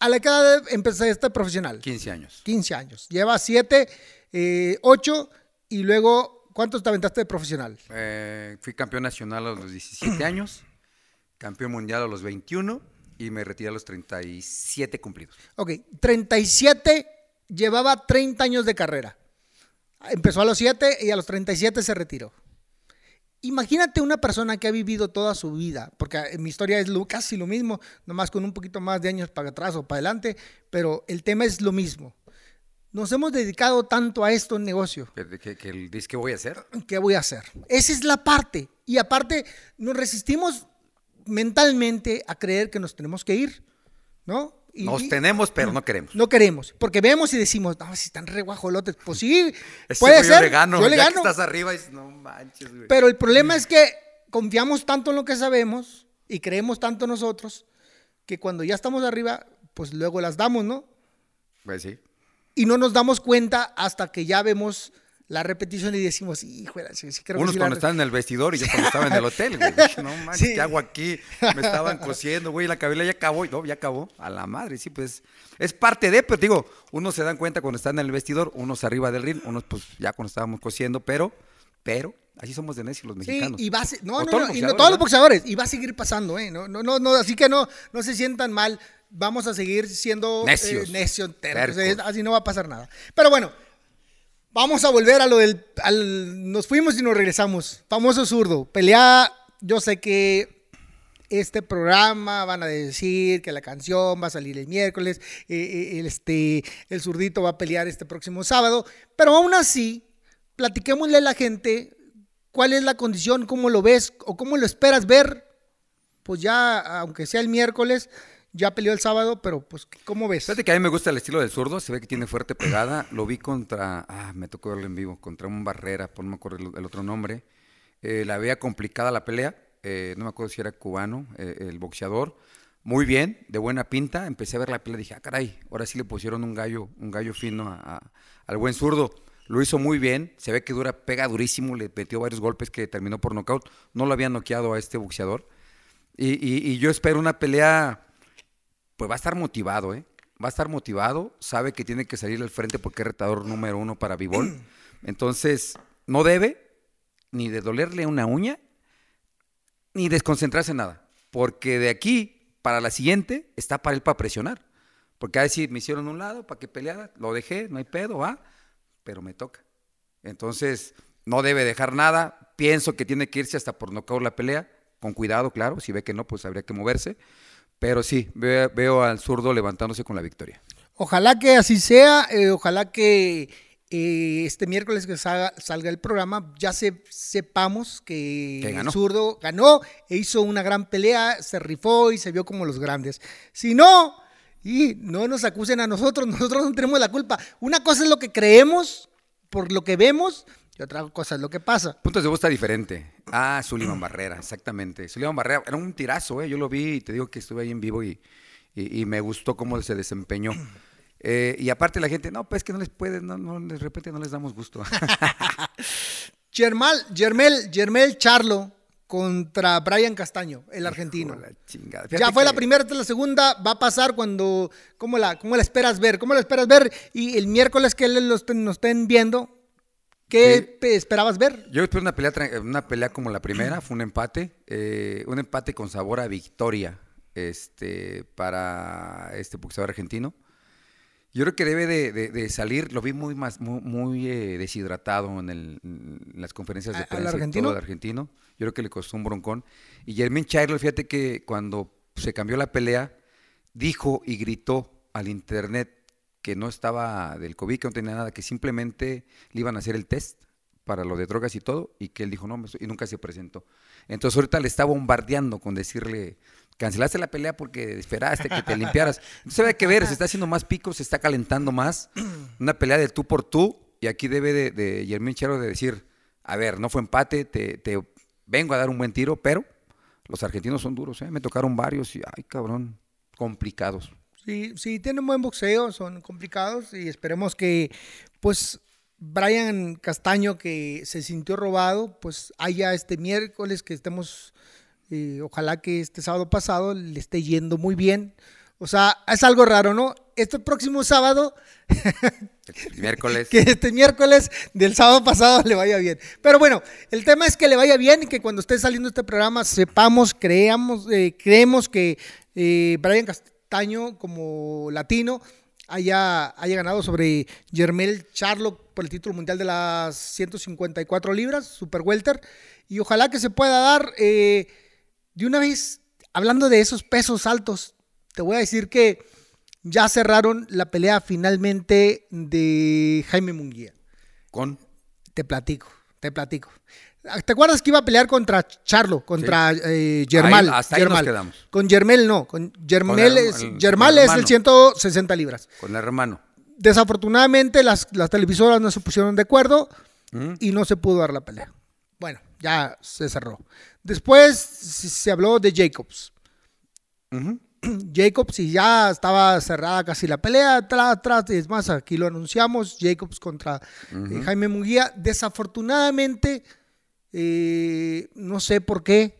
A la qué edad empezaste profesional. 15 años. 15 años. Llevas 7, 8 y luego, ¿cuántos te aventaste de profesional? Eh, fui campeón nacional a los 17 años, campeón mundial a los 21 y me retiré a los 37 cumplidos. Ok, 37, llevaba 30 años de carrera. Empezó a los 7 y a los 37 se retiró. Imagínate una persona que ha vivido toda su vida, porque en mi historia es casi lo mismo, nomás con un poquito más de años para atrás o para adelante, pero el tema es lo mismo. Nos hemos dedicado tanto a esto en negocio. Que el disque voy a hacer. ¿qué voy a hacer? Esa es la parte. Y aparte, nos resistimos mentalmente a creer que nos tenemos que ir, ¿no? Y- Nos y- tenemos, pero no queremos. No queremos, porque vemos y decimos, no, si están re guajolotes. Pues sí, puede ser. Yo le gano. yo le ya gano. que estás arriba, dices, no manches, güey. Pero el problema es que confiamos tanto en lo que sabemos y creemos tanto en nosotros que cuando ya estamos arriba, pues luego las damos, ¿no? Pues sí. Y no nos damos cuenta hasta que ya vemos la repetición y decimos, híjole, sí, sí creo que Unos sí la cuando re-". están en el vestidor y yo cuando estaba en el hotel, güey. Dije, no manches, Sí. ¿qué hago aquí? Me estaban cosiendo, güey, la cabela ya acabó. No, ya acabó. A la madre, sí, pues. Es parte de, pero digo, unos se dan cuenta cuando están en el vestidor, unos arriba del ring, unos pues ya cuando estábamos cosiendo, pero, pero, así somos de necios los Sí, mexicanos. y va a se- no, O no, todos no, los y no todos los boxeadores, y va a seguir pasando, ¿eh? No, no, no, no, así que no, no se sientan mal, vamos a seguir siendo Necios. eh, necios, así no va a pasar nada. Pero bueno, vamos a volver a lo del, nos fuimos y nos regresamos, famoso zurdo, pelea, yo sé que este programa van a decir que la canción va a salir el miércoles, eh, eh, este, el zurdito va a pelear este próximo sábado, pero aún así, platiquémosle a la gente cuál es la condición, cómo lo ves o cómo lo esperas ver, pues ya, aunque sea el miércoles, ya peleó el sábado, pero pues, ¿cómo ves? Fíjate que a mí me gusta el estilo del zurdo, se ve que tiene fuerte pegada. Lo vi contra, ah, me tocó verlo en vivo, contra un Barrera, por no me acuerdo el, otro nombre. Eh, la veía complicada la pelea, eh, no me acuerdo si era cubano, eh, el boxeador. Muy bien, de buena pinta. Empecé a ver la pelea y dije, ah, caray, ahora sí le pusieron un gallo, un gallo fino al buen zurdo. Lo hizo muy bien, se ve que dura, pega durísimo, le metió varios golpes que terminó por nocaut. No lo había noqueado a este boxeador. Y yo espero una pelea pues va a estar motivado, ¿eh? Va a estar motivado, sabe que tiene que salir al frente porque es retador número uno para Bibol. Entonces, no debe ni de dolerle una uña, ni desconcentrarse en nada. Porque de aquí para la siguiente está para él para presionar. Porque a decir, me hicieron un lado para que peleara, lo dejé, no hay pedo, va, pero me toca. Entonces, no debe dejar nada. Pienso que tiene que irse hasta por nocaut la pelea, con cuidado, claro. Si ve que no, pues habría que moverse. Pero sí, veo, veo al zurdo levantándose con la victoria. Ojalá que así sea, eh, ojalá que eh, este miércoles que salga, salga el programa ya se, sepamos que, Que ganó. el zurdo ganó e hizo una gran pelea, se rifó y se vio como los grandes. Si no, y no nos acusen a nosotros, nosotros no tenemos la culpa. Una cosa es lo que creemos por lo que vemos y otra cosa es lo que pasa. Puntos de vista diferente. Ah, Sullivan Barrera, exactamente. Sullivan Barrera era un tirazo, ¿eh? Yo lo vi y te digo que estuve ahí en vivo y, y- y me gustó cómo se desempeñó. Eh, y aparte la gente, no, pues que no les puede, no, no, de repente no les damos gusto. Germal, Germel, Germel Charlo contra Brian Castaño, el argentino. Hijo la. Ya fue la primera, esta es la segunda, va a pasar cuando, ¿cómo la, cómo la esperas ver? ¿Cómo la esperas ver? Y el miércoles que los nos estén viendo, ¿qué Sí. esperabas ver? Yo espero una pelea, una pelea como la primera, fue un empate, eh, un empate con sabor a victoria este, para este boxeador argentino. Yo creo que debe de, de- de salir, lo vi muy más, muy, muy, eh, deshidratado en, el- en las conferencias de ¿A- al prensa argentino? todo argentino. Yo creo que le costó un broncón. Y Jermaine Charlo, fíjate que cuando se cambió la pelea, dijo y gritó al internet que no estaba del COVID, que no tenía nada, que simplemente le iban a hacer el test para lo de drogas y todo, y que él dijo no, me estoy-", y nunca se presentó. Entonces ahorita le está bombardeando con decirle, cancelaste la pelea porque esperaste que te limpiaras. Entonces hay que ver, se está haciendo más pico, se está calentando más, una pelea de tú por tú, y aquí debe de, de Jermín Chero de decir, a ver, no fue empate, te, te vengo a dar un buen tiro, pero los argentinos son duros, ¿eh? me tocaron varios y, ay cabrón, complicados. Sí, sí, tienen buen boxeo, son complicados y esperemos que, pues, Brian Castaño, que se sintió robado, pues haya este miércoles que estemos, eh, ojalá que este sábado pasado le esté yendo muy bien. O sea, es algo raro, ¿no? Este próximo sábado, El miércoles. que este miércoles del sábado pasado le vaya bien. Pero bueno, el tema es que le vaya bien y que cuando esté saliendo este programa sepamos, creamos, eh, creemos que eh, Brian Castaño como latino haya, haya ganado sobre Jermel Charlo por el título mundial de las 154 libras, Super Welter. Y ojalá que se pueda dar eh, de una vez, hablando de esos pesos altos, te voy a decir que ya cerraron la pelea finalmente de Jaime Munguía. Con Te platico, te platico. ¿Te acuerdas que iba a pelear contra Charlo, contra eh, Germal? Ahí- hasta ahí nos quedamos. Con Germel no, con Germel Con el- es, el- Germal el es el hermano. 160 libras. con el hermano. Desafortunadamente las, las televisoras no se pusieron de acuerdo ¿Mm? y no se pudo dar la pelea. Bueno, ya se cerró. Después se habló de Jacobs. Jacobs y ya estaba cerrada casi la pelea, atrás, atrás, es más, aquí lo anunciamos, Jacobs contra eh, Jaime Munguía. Desafortunadamente, eh, no sé por qué,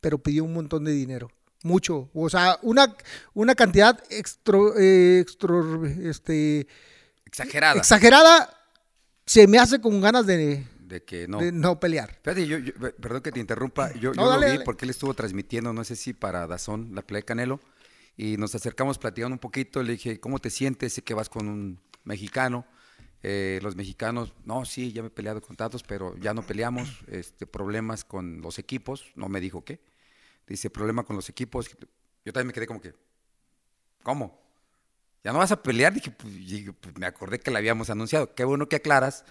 pero pidió un montón de dinero, mucho, o sea, una, una cantidad extra, eh, extra- este, Exagerada. exagerada, se me hace con ganas de de que no. de no pelear. Fíjate, yo, yo- perdón que te interrumpa, yo, No, yo dale, lo vi dale. porque él estuvo transmitiendo, no sé si para Dazón, la pelea de Canelo, y nos acercamos platicando un poquito, le dije, ¿cómo te sientes? Sé que vas con un mexicano, eh, los mexicanos, no, sí, ya me he peleado con tantos, pero ya no peleamos, este, problemas con los equipos, no me dijo qué, dice, problema con los equipos, yo también me quedé como que, ¿cómo? ¿Ya no vas a pelear? Dije, pues, pues, me acordé que la habíamos anunciado. Qué bueno que aclaras,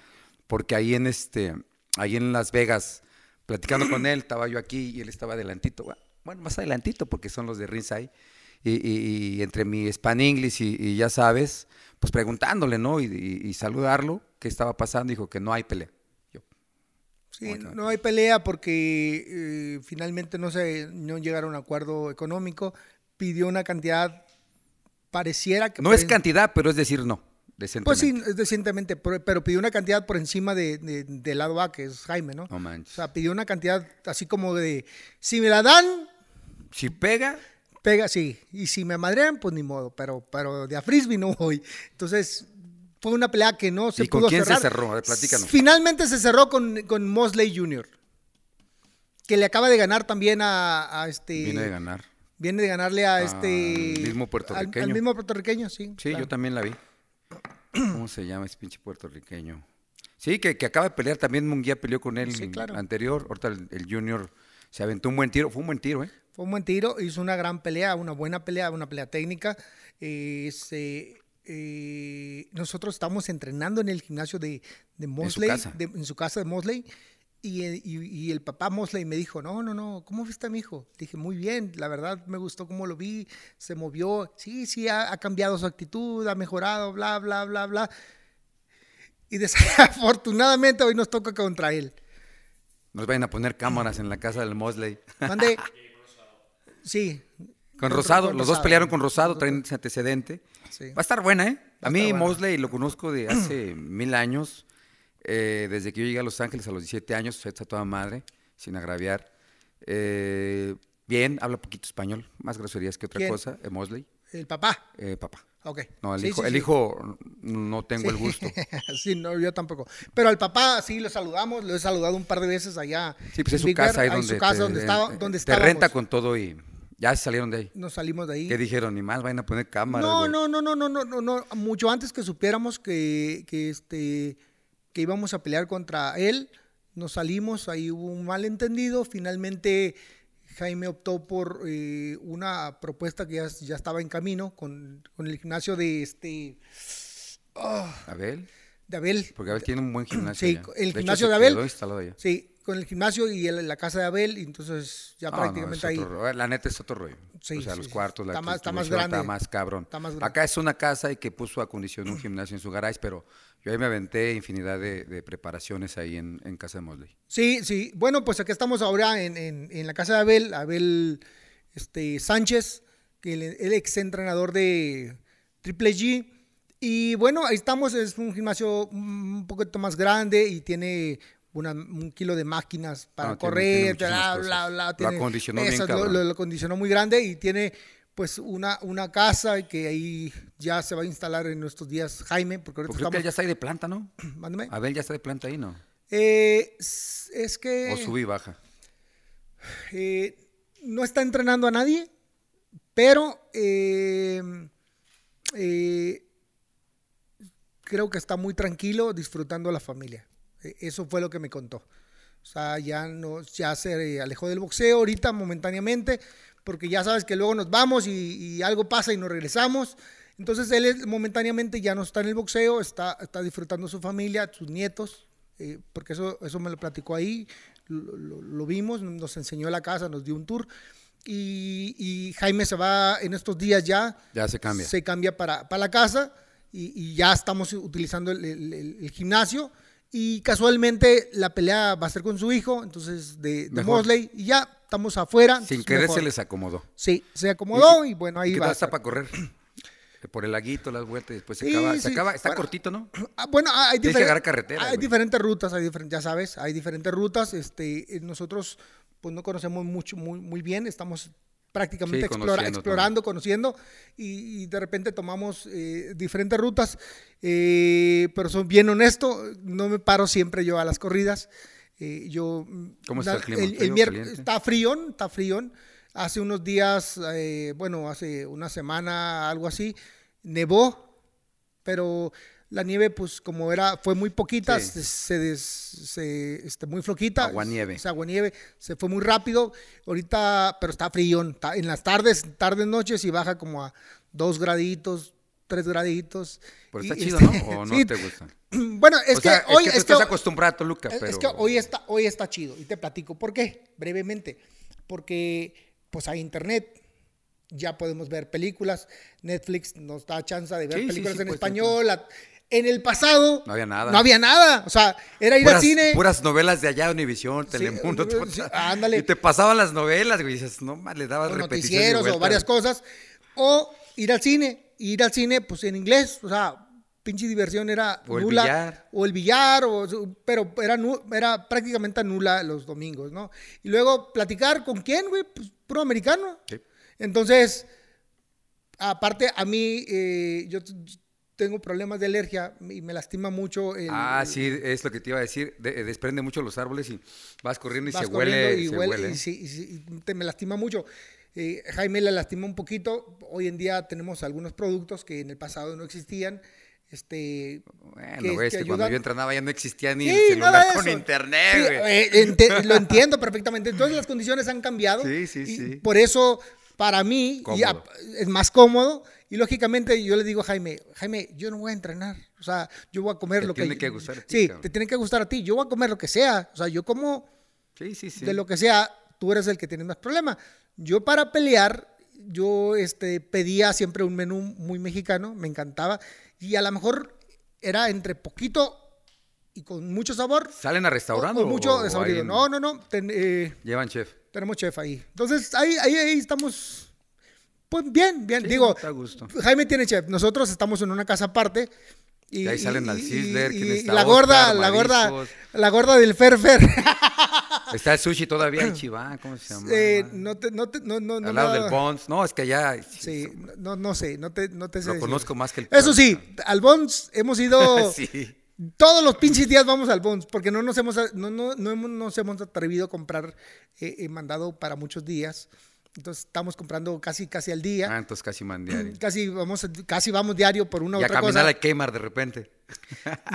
porque ahí en este, ahí en Las Vegas, platicando con él, estaba yo aquí y él estaba adelantito. Bueno, más adelantito, porque son los de Ringside. Y, y- y entre mi Span English y, y ya sabes, pues preguntándole, ¿no? Y, saludarlo, qué estaba pasando, dijo que no hay pelea. Yo, Sí, no hay pelea porque eh, finalmente no se no llegaron a un acuerdo económico. Pidió una cantidad pareciera que no es cantidad, pero es decir, no. Pues sí, es decentemente, pero, pero pidió una cantidad por encima de, de- del lado A, que es Jaime, ¿no? No O manches. sea, pidió una cantidad así como de, si me la dan, Si pega, pega, sí. Y si me madrean, pues ni modo, pero, pero de a frisbee no voy. Entonces, fue una pelea que no se ¿Y con pudo quién se cerrar. cerró? A ver, platícanos. Finalmente se cerró con, con Mosley Jr., que le acaba de ganar también a, a este... viene de ganar. Viene de ganarle a Al este... mismo al- puertorriqueño. Al, mismo puertorriqueño, sí. Sí, claro. yo también la vi. ¿Cómo se llama ese pinche puertorriqueño? Sí, que, que acaba de pelear, también Munguía peleó con él Sí, claro. anterior, ahorita el, el Junior se aventó un buen tiro, fue un buen tiro, ¿eh? Fue un buen tiro, hizo una gran pelea, una buena pelea, una pelea técnica. Eh, este, eh, nosotros estamos entrenando en el gimnasio de, de Mosley, casa. de- en su casa de Mosley, y, y- y el papá Mosley me dijo, no, no, no, ¿cómo viste a mi hijo? Dije, muy bien, la verdad me gustó cómo lo vi, se movió, sí, sí, ha, ha cambiado su actitud, ha mejorado, bla, bla, bla, bla. Y desafortunadamente hoy nos toca contra él. Nos vayan a poner cámaras en la casa del Mosley. Mande. Sí. Con Rosado, con los dos pelearon con Rosado, traen ese antecedente. Sí. Va a estar buena, ¿eh? A mí. Mosley lo conozco de hace mil años, eh, desde que yo llegué a Los Ángeles a los 17 años, está toda madre, sin agraviar. Eh, bien, habla poquito español, más groserías que otra ¿Quién? cosa, eh, Mosley, El papá. eh, papá. Ok. No, el, Sí, hijo, sí, el sí. hijo no tengo el gusto. sí, no, yo tampoco. Pero al papá sí lo saludamos, lo he saludado un par de veces allá. Sí, pues es su Big casa ahí donde, su casa te, donde te renta con todo y ya se salieron de ahí. Nos salimos de ahí. ¿Qué dijeron? Ni más, vayan a poner cámaras. No, no, no, no, no, no, no, no. Mucho antes que supiéramos que, que este que íbamos a pelear contra él, nos salimos, ahí hubo un malentendido. Finalmente Jaime optó por eh, una propuesta que ya, ya estaba en camino con, con el gimnasio de este ah, Abel, de Abel. porque Abel tiene un buen gimnasio. Sí, allá. el gimnasio de Abel. quedó instalado allá. Sí, con el gimnasio y el- la casa de Abel, y entonces ya No, no, prácticamente es ahí. otro. La neta es otro rollo. Sí, o sea, sí, los sí. cuartos, la Está más- está más grande. Está más cabrón. Está más grande. Acá es una casa y que puso a condición un gimnasio en su garage, pero yo ahí me aventé infinidad de, de preparaciones ahí en, en casa de Mosley. Sí, sí. Bueno, pues aquí estamos ahora en, en- en la casa de Abel, Abel este, Sánchez, que el, el ex entrenador de Triple G. Y bueno, ahí estamos, es un gimnasio un poquito más grande y tiene una- un kilo de máquinas para tiene- correr, tiene bla, bla, cosas. bla, Lo tiene acondicionó bien lo, lo- lo acondicionó muy grande y tiene pues una, una casa que ahí ya se va a instalar en nuestros días Jaime, porque ahorita Porque que él ya estamos... está ahí de planta, ¿no? Mándame. Abel ya está de planta ahí, ¿no? Eh, es que... O sube y baja. Eh, no está entrenando a nadie, pero eh, creo que está muy tranquilo disfrutando a la familia. Eh, Eso fue lo que me contó. O sea, ya, no, ya se alejó del boxeo ahorita momentáneamente, porque ya sabes que luego nos vamos y, y algo pasa y nos regresamos. Entonces él es- momentáneamente ya no está en el boxeo, está, está disfrutando su familia, sus nietos, eh, porque eso, eso me lo platicó ahí, lo, lo- lo vimos, nos enseñó la casa, nos dio un tour. Y, y Jaime se va en estos días ya, Ya se cambia. se cambia para, para la casa y, y ya estamos utilizando el, el- el- el gimnasio. Y casualmente la pelea va a ser con su hijo, entonces de. Mosley, y ya estamos afuera. Sin querer mejor. se les acomodó. Sí, se acomodó y, bueno, ahí ¿Qué va. tal a está estar. para correr? Por el laguito, las vueltas, y después se Sí, acaba. Se acaba está Bueno, cortito, ¿no? Ah, bueno, hay Tienes que diferen- agarrar carretera, Hay güey. diferentes rutas, hay diferen- ya sabes, hay diferentes rutas. Este, eh, nosotros pues no conocemos mucho, muy, muy bien, estamos prácticamente Sí, explora- conociendo explorando, conociendo y, y de repente tomamos eh, diferentes rutas, eh, pero soy bien honesto, no me paro siempre yo a las corridas. Eh, yo, ¿Cómo está el clima? El, ¿Frío, miércoles caliente? está fríón, está fríón. Hace unos días, bueno, hace una semana, algo así, nevó, pero la nieve, pues como era, fue muy poquita, Sí. se, se des- se, este, muy floquita. Aguanieve. Se aguanieve, se fue muy rápido. Ahorita, pero está frío. está- en las tardes, tardes, noches y baja como a dos graditos, tres graditos. Pero Y, está chido, este, ¿no? ¿O no sí, te gusta? Bueno, es o que hoy es que tú es que- estás acostumbrado Toluca, es, pero... es que hoy está, hoy está chido y te platico por qué, brevemente. Porque pues hay internet, ya podemos ver películas, Netflix nos da chance de ver Sí, sí, películas sí, en pues, español. En el pasado No había nada. No había nada, o sea, era ir puras, al cine. puras novelas de allá, Univisión, Telemundo. todo. sí, ándale. Y te pasaban las novelas, güey, y dices, no, le dabas o noticieros o varias cosas. O ir al cine, y ir al cine pues en inglés, o sea, pinche diversión era O el nula. billar. O el billar, o, pero era, era prácticamente nula los domingos, ¿no? Y luego platicar con quién, güey, pues puro americano. Sí. Entonces, aparte a mí, eh, yo tengo problemas de alergia y me lastima mucho el... Ah, sí, es lo que te iba a decir. de- desprende mucho los árboles y vas corriendo y vas se huele. y se huele, huele. y sí, y sí, te me lastima mucho. Eh, Jaime le lastima un poquito. Hoy en día tenemos algunos productos que en el pasado no existían. Este, Bueno, que- es que cuando yo entrenaba ya no existía ni Sí, el celular con internet, Sí, eh, ente- lo entiendo perfectamente. Entonces las condiciones han cambiado. Sí, sí, y sí. Por eso, para mí, y a- es más cómodo. Y lógicamente yo le digo a Jaime, Jaime, yo no voy a entrenar. O sea, yo voy a comer Te lo que... tiene que gustar a ti, Sí, cabrón. te tiene que gustar a ti. Yo voy a comer lo que sea. O sea, yo como Sí, sí, sí. de lo que sea, tú eres el que tiene más problema. Yo para pelear, yo este, pedía siempre un menú muy mexicano, me encantaba, y a lo mejor era entre poquito y con mucho sabor. ¿Salen a O, restaurante o mucho o ahí en- No, no, no. ten- eh, Llevan chef. Tenemos chef ahí. Entonces, ahí, ahí, ahí estamos. Pues bien, bien. Sí, Digo, está a gusto. Jaime tiene chef. Nosotros estamos en una casa aparte. Y, Y ahí salen al ¿quién y- está? la gorda, Oscar, la gorda, la gorda del Fer Fer. Está el sushi todavía en Chivá, ¿cómo se llama? Eh, no te, no te, no, no, Al lado no- del Bonds. No, es que allá Sí, no, no sé, no te, no te sé lo decir. conozco más que el Eso sí, al Bons hemos ido sí. Todos los pinches días vamos al Bons porque no nos hemos no, no, no hemos, nos hemos atrevido a comprar eh, eh, mandado para muchos días. Entonces estamos comprando casi casi al Ah, día. entonces casi mandiario. Casi vamos casi vamos diario por una Y a otra caminar cosa. a Kmart de repente.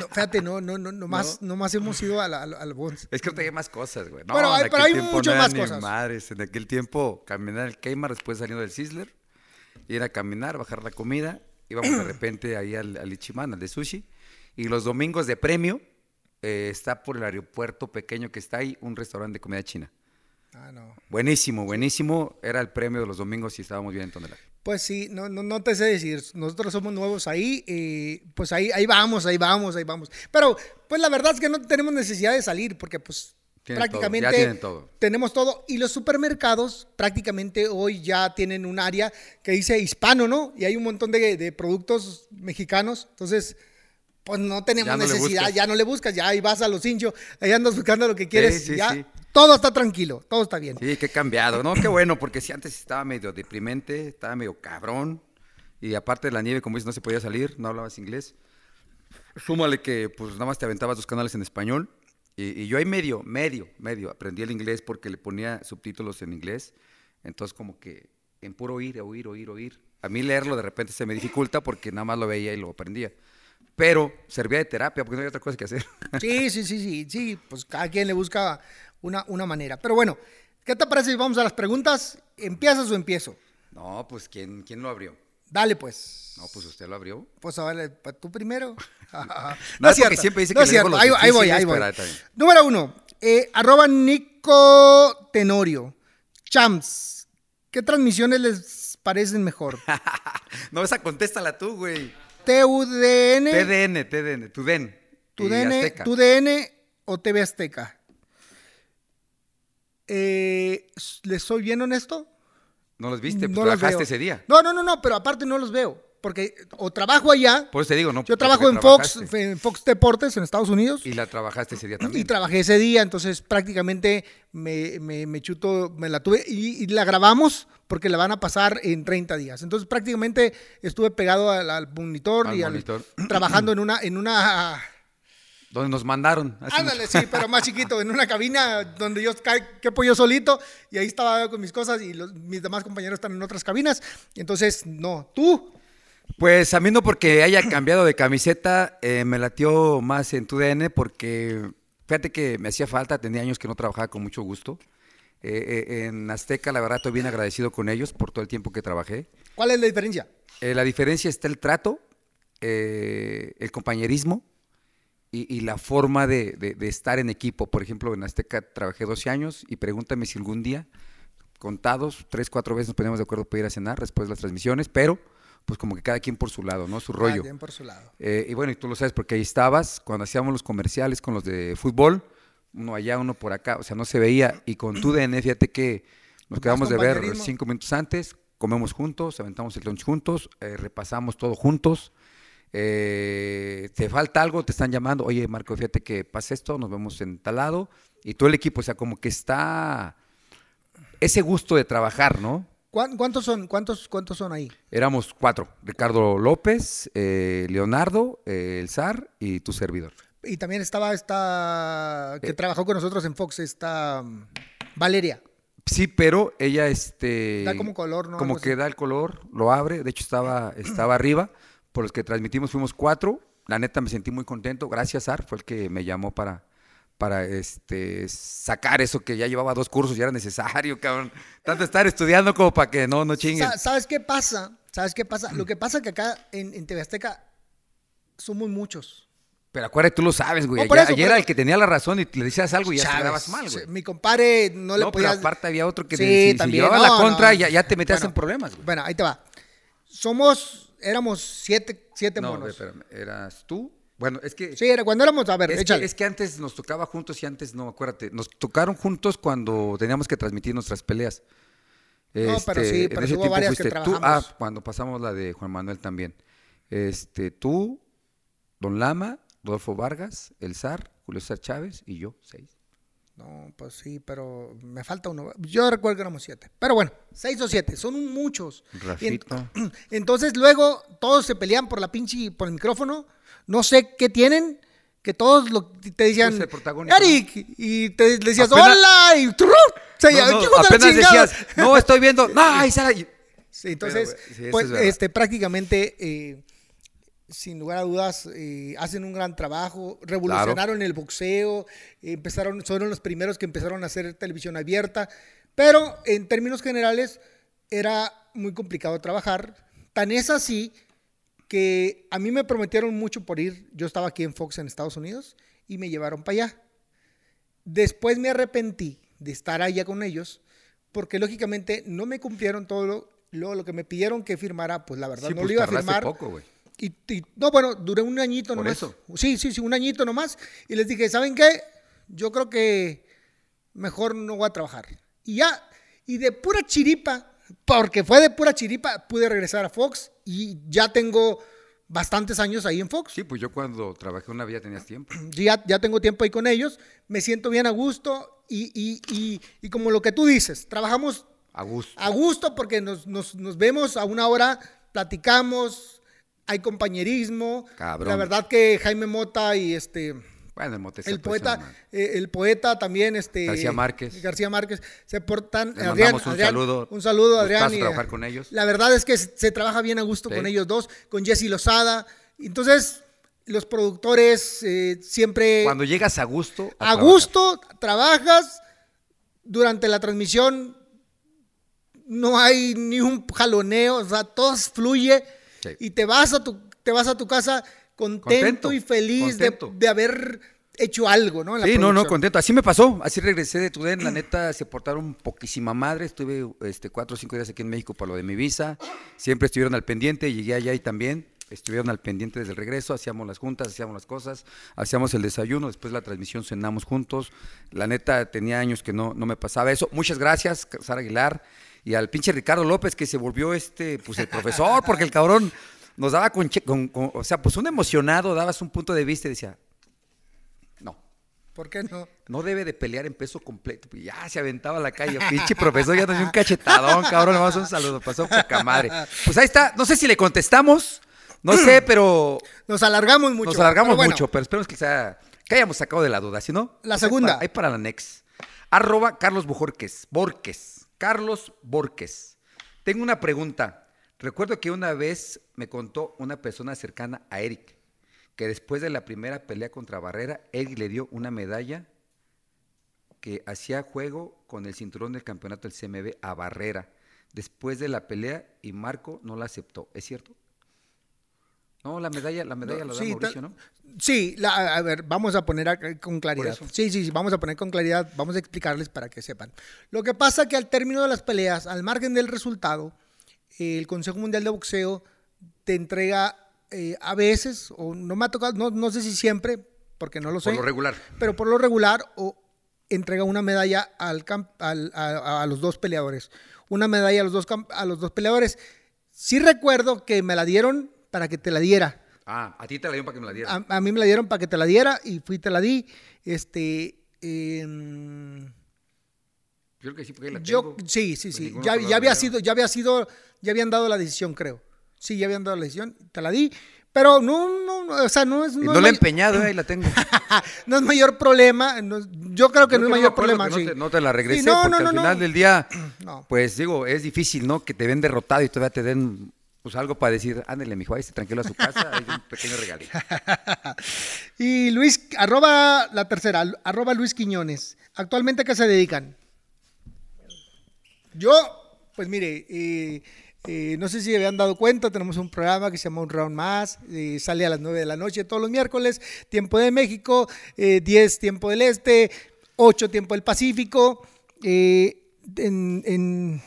No, fíjate, no, no, no, nomás, nomás hemos ido a la- al, al Bonds. Es que ahorita hay más cosas, güey. No, Pero hay- pero hay mucho no más cosas. Madres, en aquel tiempo caminar el Kmart después saliendo del Sizzler, ir a caminar, bajar la comida, íbamos de repente ahí al, al Ichiman, al de sushi, y los domingos de premio eh, está por el aeropuerto pequeño que está ahí un restaurante de comida china. Ah, no. Buenísimo, buenísimo. Era el premio de los domingos y estábamos bien en tonelaje. Pues sí, no, no, no te sé decir. Nosotros somos nuevos ahí, eh, pues ahí, ahí vamos, ahí vamos, ahí vamos. Pero, pues la verdad es que no tenemos necesidad de salir, porque pues Tienen todo, ya prácticamente tienen todo. tenemos todo. Y los supermercados prácticamente hoy ya tienen un área que dice hispano, ¿no? Y hay un montón de, de productos mexicanos. Entonces, pues no tenemos Ya no le necesidad, ya no le buscas, ya ahí vas a los hinchos, ahí andas buscando lo que quieres, sí, ya sí. todo está tranquilo, todo está bien. Sí, qué cambiado, ¿no? Qué bueno, porque si antes estaba medio deprimente, estaba medio cabrón, y aparte de la nieve, como dices, no se podía salir, no hablabas inglés. Súmale que, pues, nada más te aventabas dos canales en español, y, y yo ahí medio, medio, medio, aprendí el inglés porque le ponía subtítulos en inglés, entonces como que en puro oír, oír, oír, oír. A mí leerlo de repente se me dificulta porque nada más lo veía y lo aprendía. Pero servía de terapia porque no había otra cosa que hacer. Sí, sí, sí, sí, sí, pues cada quien le busca una, una manera. Pero bueno, ¿qué te parece si vamos a las preguntas? ¿Empiezas o empiezo? No, pues, ¿quién, quién lo abrió? Dale pues. No, pues usted lo abrió. Pues a ver, pa- tú primero. No, es porque siempre dice no que es cierto. los Ahí, ahí voy, ahí voy. Número uno, eh, arroba Nico Tenorio. Chams, ¿qué transmisiones les parecen mejor? No, esa contéstala tú, güey. ¿TUDN, TDN, TDN, TUDN. TUDN. TUDN o TV Azteca? Eh, ¿Les soy bien honesto? ¿No los viste? Pues No los trabajaste veo. ese día. No, no, no, no, pero aparte no los veo. Porque o trabajo allá, Por eso te digo, ¿no? yo trabajo en Fox, en Fox Deportes en Estados Unidos. Y la trabajaste ese día Y también. trabajé ese día, entonces prácticamente me, me, me chuto, me la tuve y, y la grabamos porque la van a pasar en 30 días. Entonces prácticamente estuve pegado al, al monitor Al y al- monitor. trabajando en una, en una, Donde nos mandaron. ándale, mucho. sí, pero más chiquito, en una cabina donde yo quepo yo solito y ahí estaba con mis cosas y los- mis demás compañeros están en otras cabinas. Y entonces, no, tú, Pues a mí no porque haya cambiado de camiseta, eh, me latió más en TUDN porque fíjate que me hacía falta, tenía años que no trabajaba con mucho gusto. Eh, eh, en Azteca, la verdad, estoy bien agradecido con ellos por todo el tiempo que trabajé. ¿cuál es la diferencia? Eh, la diferencia está el trato, el compañerismo y, y la forma de, de- de estar en equipo. Por ejemplo, en Azteca trabajé 12 años y pregúntame si algún día, contados, tres, cuatro veces nos poníamos de acuerdo para ir a cenar después de las transmisiones, pero pues como que cada quien por su lado, ¿no? Su rollo. Cada quien por su lado. Eh, y bueno, y tú lo sabes porque ahí estabas cuando hacíamos los comerciales con los de fútbol, uno allá, uno por acá, o sea, no se veía. Y con tu DN, fíjate que nos quedamos de ver cinco minutos antes, comemos juntos, aventamos el lunch juntos, eh, repasamos todo juntos. Eh, te falta algo, te están llamando, oye Marco, fíjate que pasa esto, nos vemos en tal lado. Y todo el equipo, o sea, como que está ese gusto de trabajar, ¿no? ¿Cuán- ¿Cuántos son, cuántos, cuántos son ahí? Éramos cuatro, Ricardo López, eh, Leonardo, eh, el zar y tu servidor. Y también estaba esta que Eh. trabajó con nosotros en Fox, esta mm, Valeria. Sí, pero ella este Da como color, ¿no? Como que da el color, lo abre, de hecho estaba estaba arriba, por los que transmitimos fuimos cuatro. La neta me sentí muy contento, gracias Ar, fue el que me llamó para para este sacar eso que ya llevaba dos cursos y era necesario, cabrón. Tanto estar estudiando como para que no no chinguen. Sa- ¿Sabes qué pasa? ¿Sabes qué pasa? Lo que pasa que acá en, en TV Azteca somos muchos. Pero acuérdate, tú lo sabes, güey. No, Ayer, eso, ayer por era el que tenía la razón y le decías algo y ya te Chávez, dabas mal, güey. Mi compadre no le No, pero podías... aparte había otro que Sí, si- si, también, llevaba no, la contra no. ya, ya te metías Bueno, en problemas, güey. Bueno, ahí te va. Somos, éramos siete, siete No, monos. espérame, eras tú. Bueno, es que Sí, era cuando éramos, a ver, Es que, échale. es que antes nos tocaba juntos y antes no, acuérdate. Nos tocaron juntos cuando teníamos que transmitir nuestras peleas. No, pero sí, en pero hubo varias que fuiste tú. Ah, trabajamos. cuando pasamos la de Juan Manuel también. Este, tú, Don Lama, Rodolfo Vargas, El Zar, Julio César Chávez y yo, seis. No, pues sí, pero me falta uno. Yo recuerdo que éramos siete. Pero bueno, seis o siete, son muchos. Rafito. entonces luego todos se pelean por la pinche, por el micrófono. No sé qué tienen, que todos lo, te decían, Pues Eric, y te le decías, Apenas- hola, y ¡trrr! se No, no, la apenas decías, no, estoy viendo. Sí, entonces, Pero, sí, pues, es este, prácticamente eh, sin lugar a dudas, eh, hacen un gran trabajo, revolucionaron el boxeo, empezaron, fueron los primeros que empezaron a hacer televisión abierta, pero en términos generales era muy complicado trabajar. Tan es así que a mí me prometieron mucho por ir. Yo estaba aquí en Fox en Estados Unidos y me llevaron para allá. Después me arrepentí de estar allá con ellos porque lógicamente no me cumplieron todo lo, lo, lo que me pidieron que firmara, pues la verdad Sí, no pues, lo iba a firmar. poco, güey. Y, y- no, bueno, duré un añito Por nomás. eso. Sí, sí, sí, un añito nomás. Y les dije, ¿saben qué? Yo creo que mejor no voy a trabajar. Y ya, y de pura chiripa, porque fue de pura chiripa, pude regresar a Fox y ya tengo bastantes años ahí en Fox. Sí, pues yo cuando trabajé una vez ya tenías tiempo. Ya, ya tengo tiempo ahí con ellos, me siento bien a gusto y, y- y- y como lo que tú dices, trabajamos A gusto. a gusto porque nos, nos- nos vemos a una hora, platicamos, hay compañerismo. Cabrón. La verdad que Jaime Mota y este Bueno, el el poeta, eh, el poeta también, este García Márquez. García Márquez, se portan. Les mandamos un saludo. Un saludo, Adrián. Y, trabajar con ellos. La verdad es que se, trabaja bien a gusto Sí. con ellos dos, con Jesse Lozada. Entonces, los productores eh, siempre Cuando llegas a gusto. a gusto, trabajas durante la transmisión, no hay ni un jaloneo, o sea, todo fluye Sí. y te vas a tu, te vas a tu casa contento, Contento, y feliz de, contento. de haber hecho algo, ¿no? en la Sí, no, no, contento. Así me pasó. Así regresé de Tudén. La neta, se portaron poquísima madre. Estuve este, cuatro o cinco días aquí en México para lo de mi visa. Siempre estuvieron al pendiente. Llegué allá y también estuvieron al pendiente desde el regreso. Hacíamos las juntas, hacíamos las cosas. Hacíamos el desayuno. Después la transmisión cenamos juntos. La neta, tenía años que no, no me pasaba eso. Muchas gracias, Sara Aguilar. Y al pinche Ricardo López, que se volvió este, pues el profesor, porque el cabrón nos daba con, con- con- o sea, pues un emocionado, dabas un punto de vista y decía, no, ¿Por qué no? no debe de pelear en peso completo. Ya se aventaba a la calle. Pinche profesor, ya nos dio un cachetadón, cabrón. Le vamos a un saludo. Pasó poca madre. Pues ahí está. No sé si le contestamos. No sé, pero Nos alargamos mucho. nos alargamos pero bueno, mucho. Pero esperemos que, sea, que hayamos sacado de la duda. Si no, La pues segunda. para- Ahí para la next. Arroba Carlos Bojorques. Borques. Carlos Borques. Tengo una pregunta. Recuerdo que una vez me contó una persona cercana a Eric que después de la primera pelea contra Barrera, Eric le dio una medalla que hacía juego con el cinturón del campeonato del CMB a Barrera después de la pelea y Marco no la aceptó. ¿Es cierto? No, la medalla, la medalla la da sí, Mauricio, ¿no? Sí, la- a ver, vamos a poner con claridad. Sí, sí, sí, vamos a poner con claridad, vamos a explicarles para que sepan. Lo que pasa que al término de las peleas, al margen del resultado, el Consejo Mundial de Boxeo te entrega eh, a veces, o no me ha tocado, no, no sé si siempre, porque no lo sé, Por lo regular. pero por lo regular, o entrega una medalla al, cam- al- a, a los dos peleadores. Una medalla a los dos, a los dos peleadores. Sí recuerdo que me la dieron para que te la diera. Ah, a ti te la dio para que me la diera. A, a mí me la dieron para que te la diera y fui y te la di. Este, em, Yo creo que sí, porque la yo, tengo. sí, sí, Pues sí. Ya, ya había sido, ya había sido, ya habían dado la decisión, creo. Sí, ya habían dado la decisión, te la di. Pero no, no, no, o sea, no es, Y no, es la he empeñado, ahí la tengo. no es mayor problema. no yo creo que Yo no es mayor problema. no, sí. te, no te la regresé Sí, no, porque no, al final del día, No. pues digo, es difícil, ¿no? Que te ven derrotado y todavía te den pues algo para decir, ándale, mijo, ahí esté tranquilo a su casa, hay un pequeño regalito. Y Luis, arroba la tercera, arroba Luis Quiñones. ¿Actualmente a qué se dedican? Yo, pues mire, eh, eh, no sé si habían dado cuenta, tenemos un programa que se llama Un Round Más, eh, sale a las 9 de la noche todos los miércoles, tiempo de México, eh, 10 tiempo del Este, 8 tiempo del Pacífico. en,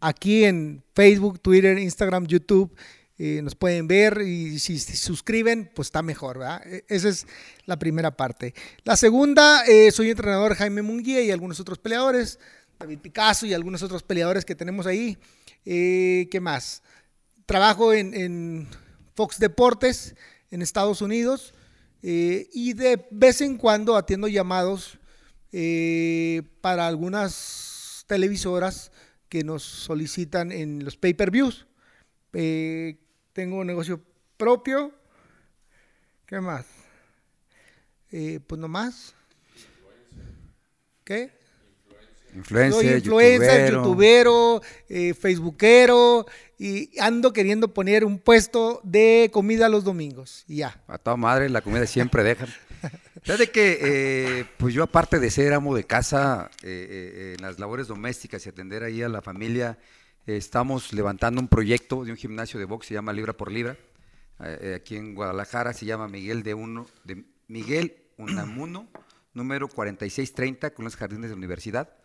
aquí en Facebook, Twitter, Instagram, YouTube, nos pueden ver y si se suscriben, pues está mejor, ¿verdad? E- Esa es la primera parte. La segunda, soy entrenador Jaime Munguía y algunos otros peleadores, David Picasso y algunos otros peleadores que tenemos ahí. Eh, ¿Qué más? Trabajo en, Fox Deportes en Estados Unidos eh, y de vez en cuando atiendo llamados eh, para algunas televisoras que nos solicitan en los pay-per-views. Tengo un negocio propio. ¿Qué más? Pues no más. ¿Qué? Influencer, soy influencer, youtubero. youtubero, eh, facebookero y ando queriendo poner un puesto de comida los domingos y ya. A toda madre, la comida siempre dejan. Fíjate que, eh, pues yo aparte de ser amo de casa, eh, en las labores domésticas y atender ahí a la familia, estamos levantando un proyecto de un gimnasio de box, se llama Libra por Libra, aquí en Guadalajara, se llama Miguel de Uno, de Miguel Unamuno, número 4630, con los jardines de la universidad.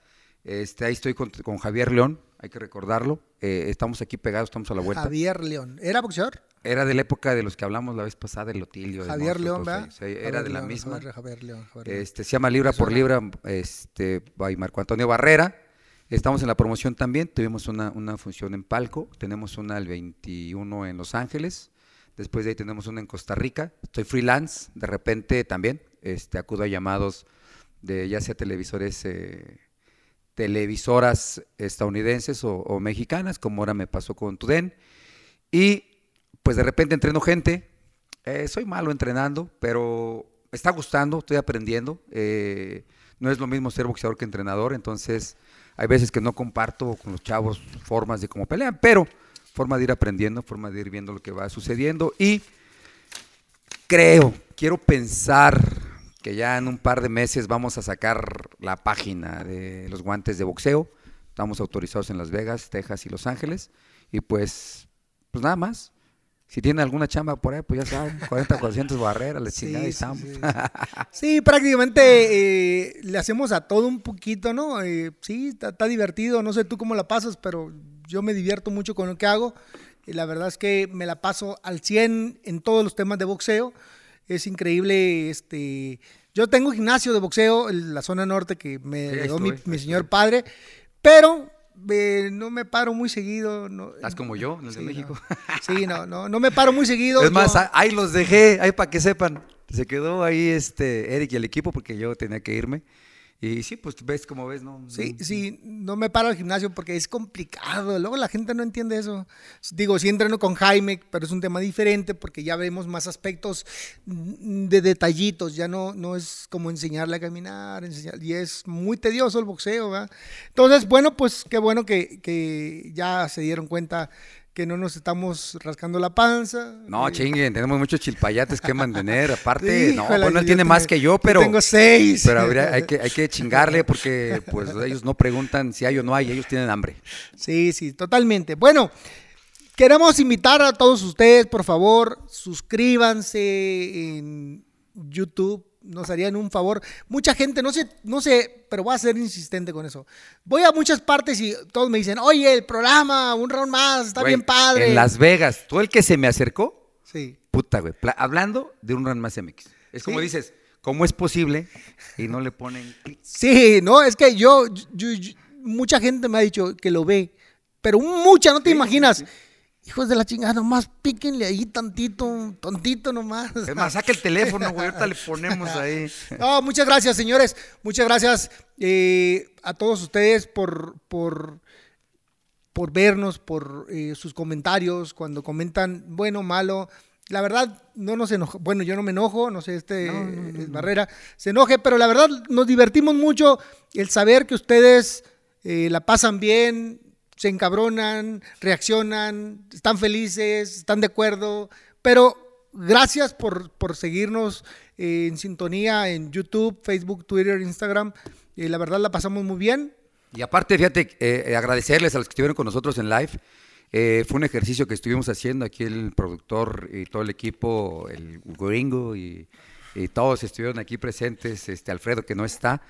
Este, ahí estoy con, con Javier León, hay que recordarlo. eh, estamos aquí pegados, estamos a la vuelta. Javier León. ¿Era boxeador? Era de la época de los que hablamos la vez pasada, del Lotilio. del Javier León, ¿verdad? Sí, era de la León, misma. Javier, Javier León. Javier León. Este, se llama Libra por Libra, este, by Marco Antonio Barrera. Estamos en la promoción también. Tuvimos una, una función en Palco. Tenemos una el 21 en Los Ángeles. Después de ahí tenemos una en Costa Rica. Estoy freelance. De repente también este, acudo a llamados de ya sea televisores, eh, televisoras estadounidenses o, mexicanas, como ahora me pasó con Tuden. Y pues de repente entreno gente. Eh, soy malo entrenando, pero está gustando, estoy aprendiendo. Eh, no es lo mismo ser boxeador que entrenador, entonces hay veces que no comparto con los chavos formas de cómo pelean, pero forma de ir aprendiendo, forma de ir viendo lo que va sucediendo. Y creo, quiero pensar que ya en un par de meses vamos a sacar la página de los guantes de boxeo. Estamos autorizados en Las Vegas, Texas y Los Ángeles. Y pues, pues nada más. Si tienen alguna chamba por ahí, pues ya saben, 40, 400 barreras, la Sí, chingada y sí, estamos. sí, sí. Sí, prácticamente eh, le hacemos a todo un poquito, ¿no? Eh, sí, está, está divertido, no sé tú cómo la pasas, pero yo me divierto mucho con lo que hago. Y la verdad es que me la paso al 100 en todos los temas de boxeo. Es increíble, este... Yo tengo gimnasio de boxeo en la zona norte que me Sí, heredó mi, estuve, mi señor padre, pero eh, no me paro muy seguido. No, como yo, en el de Sí, México. no. Sí, no, no, no me paro muy seguido. Es más, yo- ahí los dejé, ahí para que sepan. Se quedó ahí este Eric y el equipo porque yo tenía que irme. Y sí, pues ves como ves, ¿no? Sí, No- sí, no me paro al gimnasio porque es complicado. Luego la gente no entiende eso. Digo, sí entreno con Jaime, pero es un tema diferente porque ya vemos más aspectos mm, de detallitos. Ya no, no es como enseñarle a caminar, enseñar, y es muy tedioso el boxeo, ¿verdad? Entonces, bueno, pues qué bueno que, que ya se dieron cuenta que no nos estamos rascando la panza. No, Eh, chinguen, tenemos muchos chilpayates que mantener. Aparte, no, bueno, él yo tiene más que yo, yo pero. tengo seis. Pero habría- hay, que, hay que chingarle porque pues ellos no preguntan si hay o no hay, ellos tienen hambre. Sí, sí, totalmente. Bueno, queremos invitar a todos ustedes, por favor, suscríbanse en YouTube. Nos harían un favor. Mucha gente, no sé, no sé, pero voy a ser insistente con eso. Voy a muchas partes y todos me dicen, oye, el programa, un round más, está Güey, bien padre. En Las Vegas, tú el que se me acercó, Sí. puta, güey, hablando de un run más MX. Es como Sí. dices, ¿cómo es posible? Y no le ponen clic. Sí, no, es que yo, yo- yo- mucha gente me ha dicho que lo ve, pero mucha, no te Sí, imaginas. sí, Hijos de la chingada, nomás píquenle ahí tantito, tontito nomás. Es más, saca el teléfono, güey, ahorita le ponemos ahí. No, muchas gracias, señores. Muchas gracias eh, a todos ustedes por, por, por vernos, por eh, sus comentarios, cuando comentan bueno, malo. La verdad, no nos enoja. Bueno, yo no me enojo, no sé, este No, no, no, eh. Barrera se enoje, pero la verdad nos divertimos mucho el saber que ustedes eh, la pasan bien, se encabronan, reaccionan, están felices, están de acuerdo, pero gracias por, por seguirnos eh, en sintonía en YouTube, Facebook, Twitter, Instagram. Eh, la verdad la pasamos muy bien. Y aparte, fíjate, eh, eh, agradecerles a los que estuvieron con nosotros en live. Eh, fue un ejercicio que estuvimos haciendo aquí el productor y todo el equipo, el gringo y, y todos estuvieron aquí presentes, este Alfredo que no está.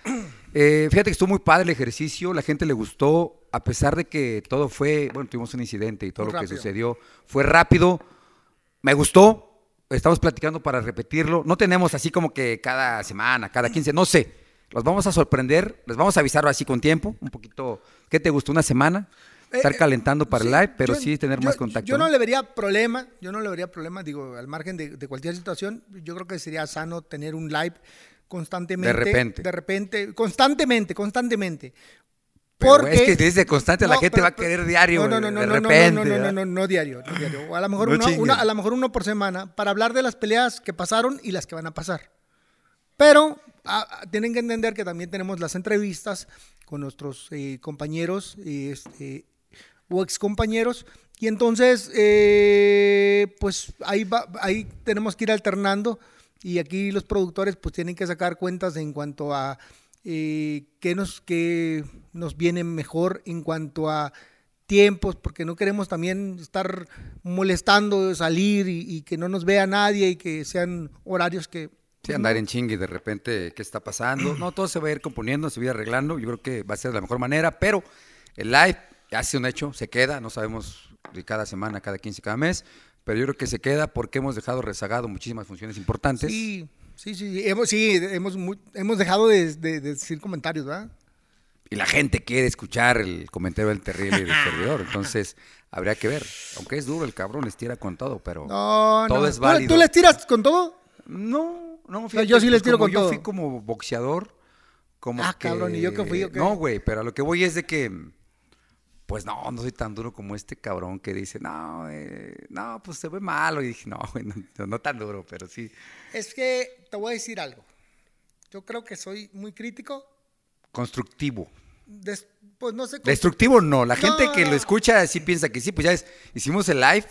Eh, fíjate que estuvo muy padre el ejercicio, la gente le gustó, a pesar de que todo fue, bueno, tuvimos un incidente y todo Muy lo que sucedió fue rápido, me gustó, estamos platicando para repetirlo, no tenemos así como que cada semana, cada 15, no sé, los vamos a sorprender, les vamos a avisar así con tiempo, un poquito, ¿qué te gustó? ¿Una semana? Estar Eh, eh, calentando para el live, pero yo- sí tener yo- más contacto. Yo no ¿no? le vería problema, yo no le vería problema, digo, al margen de, de cualquier situación, yo creo que sería sano tener un live constantemente. De repente. De repente, constantemente, constantemente. Pero, Porque, es que dice constante, la No, gente pero- va a querer diario, No, no, no, no, de no, no, repente. no, no, no, ¿verdad? no, no diario, no diario. O a lo mejor No uno, una- a lo mejor uno por semana para hablar de las peleas que pasaron y las que van a pasar. Pero ah, tienen que entender que también tenemos las entrevistas con nuestros eh, compañeros eh, este, o ex compañeros. Y entonces, eh, pues ahí, va, ahí tenemos que ir alternando. Y aquí los productores pues tienen que sacar cuentas en cuanto a eh, qué, nos, qué nos viene mejor en cuanto a tiempos, porque no queremos también estar molestando, salir y, y que no nos vea nadie y que sean horarios que... Sí, andar en chingue de repente, ¿qué está pasando? No, todo se va a ir componiendo, se va a ir arreglando. Yo creo que va a ser de la mejor manera, pero el live ha sido un hecho, se queda, no sabemos de cada semana, cada 15, cada mes, pero yo creo que se queda porque hemos dejado rezagado muchísimas funciones importantes. Sí, sí, sí, hemos, sí, hemos, hemos dejado de, de- de decir comentarios, ¿verdad? Y la gente quiere escuchar el comentario del terrible y del servidor. Entonces, habría que ver. Aunque es duro, el cabrón les tira con todo, pero No, todo no. es ¿Tú- válido. ¿Tú les tiras con todo? No, no, fíjate, yo sí les pues, tiro con yo todo. fui como boxeador, como Ah, que- cabrón, ¿y yo qué fui, o qué? No, güey, pero a lo que voy es de que, pues no, no soy tan duro como este cabrón que dice, no, eh, no, pues se ve malo. Y dije, no, no, no tan duro, pero sí, Es que te voy a decir algo. Yo creo que soy muy crítico. constructivo. Des- pues no sé. Destructivo no, la gente que no. lo escucha sí piensa que sí, pues ya es, hicimos el live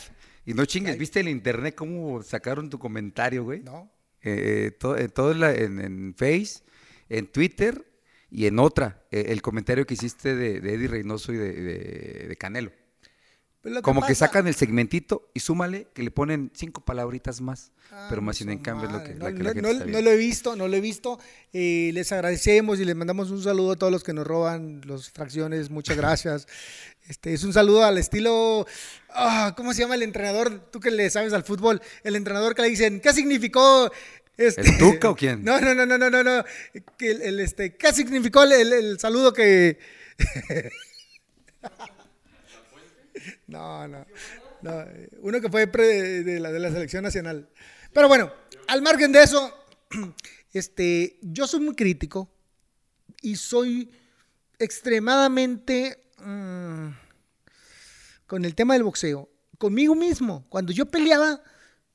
y no chingues, ¿viste el internet cómo sacaron tu comentario, güey? No. Eh, eh, to- eh, todo la- en- en Face, en Twitter y en otra, eh, el comentario que hiciste de, de Eddie Reynoso y de, de- de Canelo. Como que sacan el segmentito y súmale que le ponen cinco palabritas más, Ah, pero más sin en cambio es lo que, No, la que no- la gente no- está no viendo. lo he visto, no lo he visto. Eh, les agradecemos y les mandamos un saludo a todos los que nos roban las fracciones. Muchas gracias. Este es un saludo al estilo. ah, ¿Cómo se llama el entrenador? Tú que le sabes al fútbol. El entrenador que le dicen, ¿qué significó? Este, ¿El Tuca o quién? No, no, no, no, no, no. no. El, el, este, ¿Qué significó el, el- saludo que. No, no. no, uno que fue pre- de, la, de la selección nacional. Pero bueno, al margen de eso, este, yo soy muy crítico y soy extremadamente mm, con el tema del boxeo. Conmigo mismo. Cuando yo peleaba,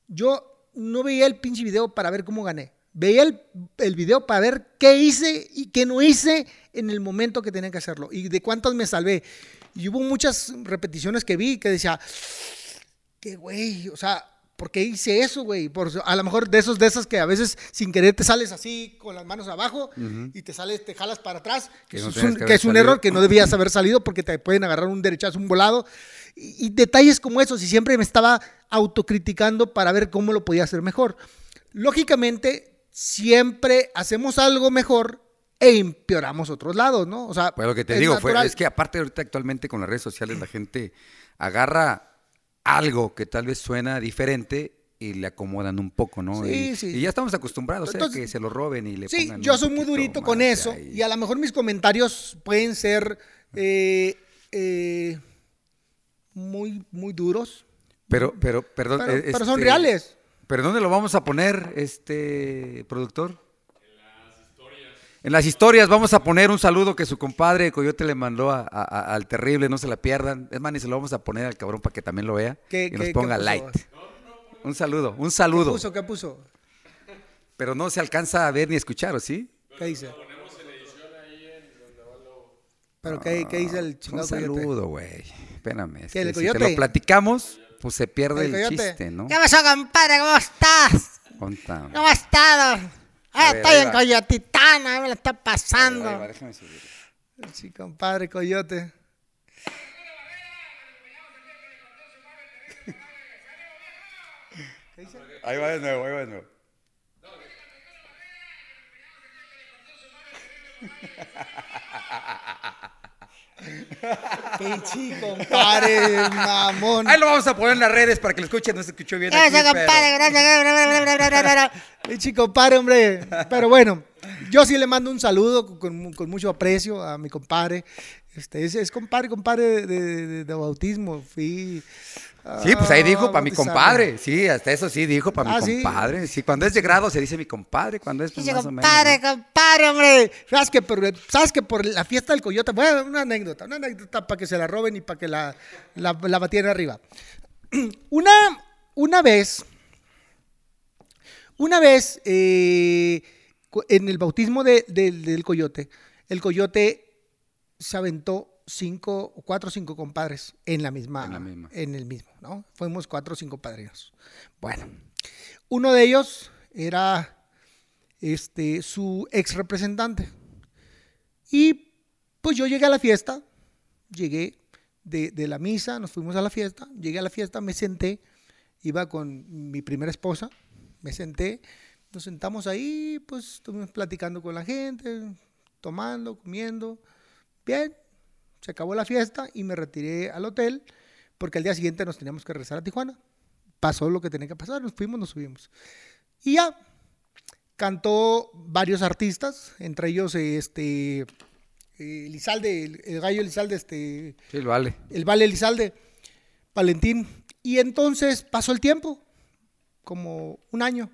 yo no veía el pinche video para ver cómo gané. Veía el, el video para ver qué hice y qué no hice en el momento que tenía que hacerlo y de cuántas me salvé. Y hubo muchas repeticiones que vi que decía, qué güey, o sea, ¿por qué hice eso, güey? Por, a lo mejor de esos, de esas que a veces sin querer te sales así con las manos abajo y te sales, te jalas para atrás, que, no es un, que que haber es un salido. error que no debías haber salido porque te pueden agarrar un derechazo, un volado. Y, y detalles como esos, y siempre me estaba autocriticando para ver cómo lo podía hacer mejor. Lógicamente, siempre hacemos algo mejor e empeoramos otros lados, ¿no? O sea, Pues lo que te digo fue, es que aparte ahorita actualmente con las redes sociales la gente agarra algo que tal vez suena diferente y le acomodan un poco, ¿no? Sí, y, sí. y ya estamos acostumbrados a Entonces, que se lo roben y le Sí, pongan yo un soy muy durito con eso ahí. y a lo mejor mis comentarios pueden ser eh, eh, muy, muy duros, Pero, pero, perdón. pero, eh, pero son este, reales. ¿Pero dónde lo vamos a poner, este productor? En las historias vamos a poner un saludo que su compadre Coyote le mandó a- a- a- al terrible, no se la pierdan. Es más, ni se lo vamos a poner al cabrón para que también lo vea ¿Qué- y qué- nos qué ponga puso? light. Un saludo, un ¿Qué saludo. puso? ¿Qué puso? Pero no se alcanza a ver ni escuchar, ¿o sí? ¿Qué dice? ¿Pero qué, qué dice el Un chingado coyote? saludo, güey. Espérame. es ¿Qué, el que si te lo platicamos, pues se pierde El chiste, ¿no? ¿Qué pasó, compadre? ¿Cómo estás? ¿Cómo has estado? A Ah, ver, estoy en. Coyotitana, me lo está pasando. Ahí va, déjame subir. Sí, compadre coyote. Ahí va de nuevo, ahí va de nuevo. Pinche compadre, mamón. Ahí lo vamos a poner en las redes para que lo escuchen, no se escuchó bien ¿Qué aquí, pasó, pero- compadre? Gracias. Pinche compadre, hombre. Pero bueno, yo sí le mando un saludo con, con mucho aprecio a mi compadre. Este, es, es compadre, compadre de, de- de bautismo. Fui. Sí, pues ahí dijo para mi bautizarme. compadre. Sí, hasta eso sí dijo para Ah, mi ¿sí? compadre. Sí, cuando es de grado se dice mi compadre, cuando es pues, Dice, más o menos. compadre, ¿no? compadre, hombre. ¿Sabes que, por, ¿Sabes que por la fiesta del coyote? Bueno, una anécdota, una anécdota para que se la roben y para que la, la, la batieran arriba. Una, una vez, una vez, eh, en el bautismo de- del coyote, el coyote se aventó cinco, cuatro o cinco compadres en la misma, En la misma. en el mismo, ¿no? Fuimos cuatro o cinco padrinos. Bueno, uno de ellos era este, su ex representante. Y pues yo llegué a la fiesta, llegué de, de la misa, nos fuimos a la fiesta, llegué a la fiesta, me senté, iba con mi primera esposa, me senté, nos sentamos ahí, pues estuvimos platicando con la gente, tomando, comiendo, bien, se acabó la fiesta y me retiré al hotel porque al día siguiente nos teníamos que regresar a Tijuana. Pasó lo que tenía que pasar, nos fuimos, nos subimos. Y ya, cantó varios artistas, entre ellos este eh, Elizalde, el, el gallo Elizalde, este, Sí, lo vale. el Vale Elizalde, Valentín. Y entonces pasó el tiempo, como un año.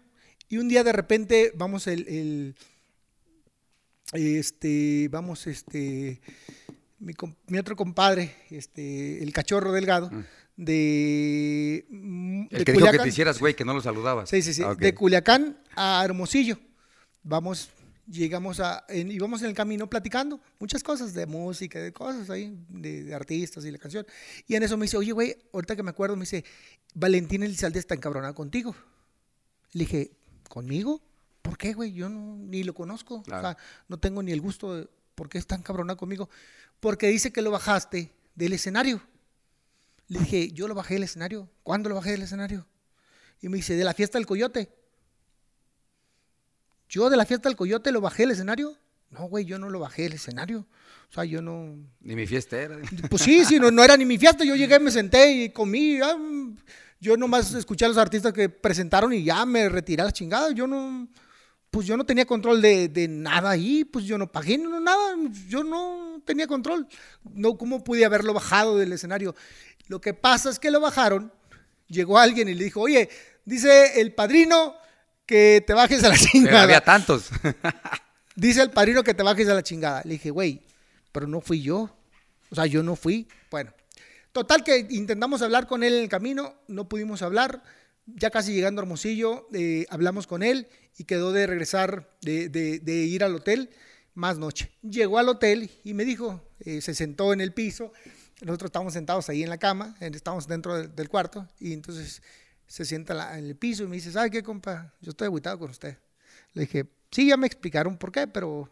Y un día de repente vamos el, el- este, vamos este, mi, otro compadre, este, el cachorro delgado, de, mm, El que dijo que te hicieras, güey, que no lo saludabas. Sí, sí, sí. Ah. De Culiacán a Hermosillo. Vamos, llegamos a, en, íbamos en el camino platicando muchas cosas de música, de cosas ahí, de, de artistas y la canción. Y en eso me dice, oye, güey, ahorita que me acuerdo, me dice, Valentín Elizalde está encabronada contigo. Le dije, ¿conmigo? ¿Por qué, güey? Yo no, ni lo conozco. Claro. O sea, no tengo ni el gusto de por qué está encabronada conmigo. Porque dice que lo bajaste del escenario. Le dije, yo lo bajé del escenario. ¿Cuándo lo bajé del escenario? Y me dice, de la fiesta del coyote. Yo de la fiesta del coyote lo bajé del escenario. No, güey, yo no lo bajé del escenario. O sea, yo no. Ni mi fiesta era. Pues sí, sí, no, no era ni mi fiesta. Yo llegué, me senté y comí. ah, mm, yo nomás escuché a los artistas que presentaron y ya me retiré a la chingada. Yo no. Pues yo no tenía control de, de nada ahí. Pues yo no pagué no, nada. Yo no tenía control. No, ¿cómo pude haberlo bajado del escenario? Lo que pasa es que lo bajaron. Llegó alguien y le dijo, oye, dice el padrino que te bajes a la Pero chingada. había tantos. Dice el padrino que te bajes a la chingada. Le dije, güey, pero no fui yo. O sea, yo no fui. Bueno, total que intentamos hablar con él en el camino, no pudimos hablar. Ya casi llegando a Hermosillo, eh, hablamos con él y quedó de regresar, de, de- de ir al hotel más noche. Llegó al hotel y me dijo, eh, se sentó en el piso. Nosotros estábamos sentados ahí en la cama, estábamos dentro del, del cuarto y entonces se sienta la- en el piso y me dice, ¿sabe qué, compa? Yo estoy agüitado con usted. Le dije, sí, ya me explicaron por qué, pero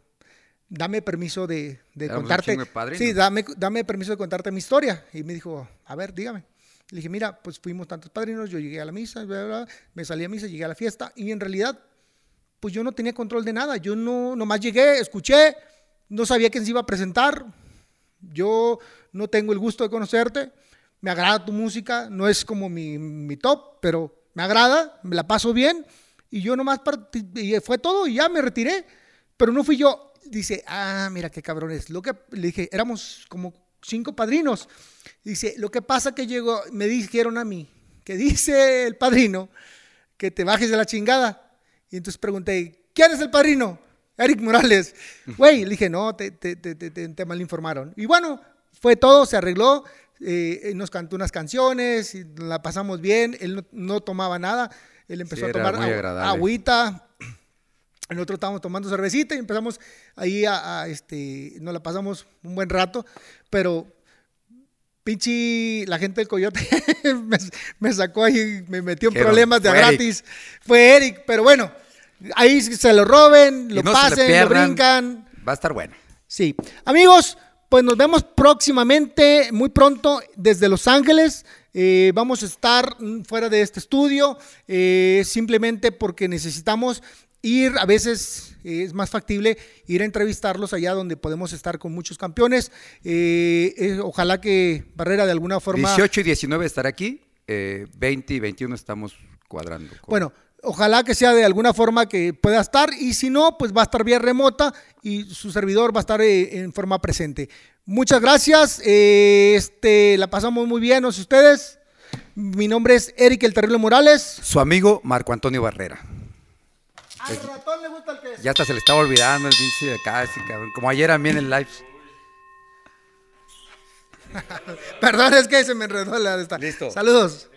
dame permiso de, de contarte. de. Sí, dame, dame permiso de contarte mi historia. Y me dijo, a ver, dígame. Le dije, mira, pues fuimos tantos padrinos, yo llegué a la misa, me salí a misa, llegué a la fiesta y en realidad, pues yo no tenía control de nada. Yo no, nomás llegué, escuché, no sabía quién se iba a presentar. Yo no tengo el gusto de conocerte, me agrada tu música, no es como mi, mi top, pero me agrada, me la paso bien y yo nomás y fue todo y ya me retiré, pero no fui yo. Dice, ah, mira qué cabrones. Lo que le dije, éramos como cinco padrinos. Dice, lo que pasa que llegó, me dijeron a mí, que dice el padrino que te bajes de la chingada. Y entonces pregunté, ¿quién es el padrino? Eric Morales. Güey, le dije, no, te, te, te, te, malinformaron. Y bueno, fue todo, se arregló. eh, nos cantó unas canciones, la pasamos bien. Él no, no tomaba nada. Él empezó a tomar muy agüita. Nosotros estábamos tomando cervecita y empezamos ahí a, a, este, nos la pasamos un buen rato, pero pinche la gente del Coyote me, me sacó ahí, me metió en problemas de gratis. Fue Eric, pero bueno, ahí se lo roben, lo no pasen, lo brincan. Va a estar bueno. Sí. Amigos, pues nos vemos próximamente, muy pronto, desde Los Ángeles. Eh, vamos a estar fuera de este estudio, eh, simplemente porque necesitamos ir, a veces eh, es más factible ir a entrevistarlos allá donde podemos estar con muchos campeones. Eh, eh, ojalá que Barrera de alguna forma... 18 y 19 estará aquí. eh, 20 y 21 estamos cuadrando. con- Bueno, ojalá que sea de alguna forma que pueda estar y si no, pues va a estar vía remota y su servidor va a estar en forma presente. Muchas gracias, este, la pasamos muy bien, no sé ustedes. Mi nombre es Eric El Terrible Morales. Su amigo Marco Antonio Barrera. Al ratón le gusta el que Ya hasta se le estaba olvidando el pinche de acá, ese cabrón. Como ayer a mí en el live. Perdón, es que se me enredó la de esta. Listo. Saludos.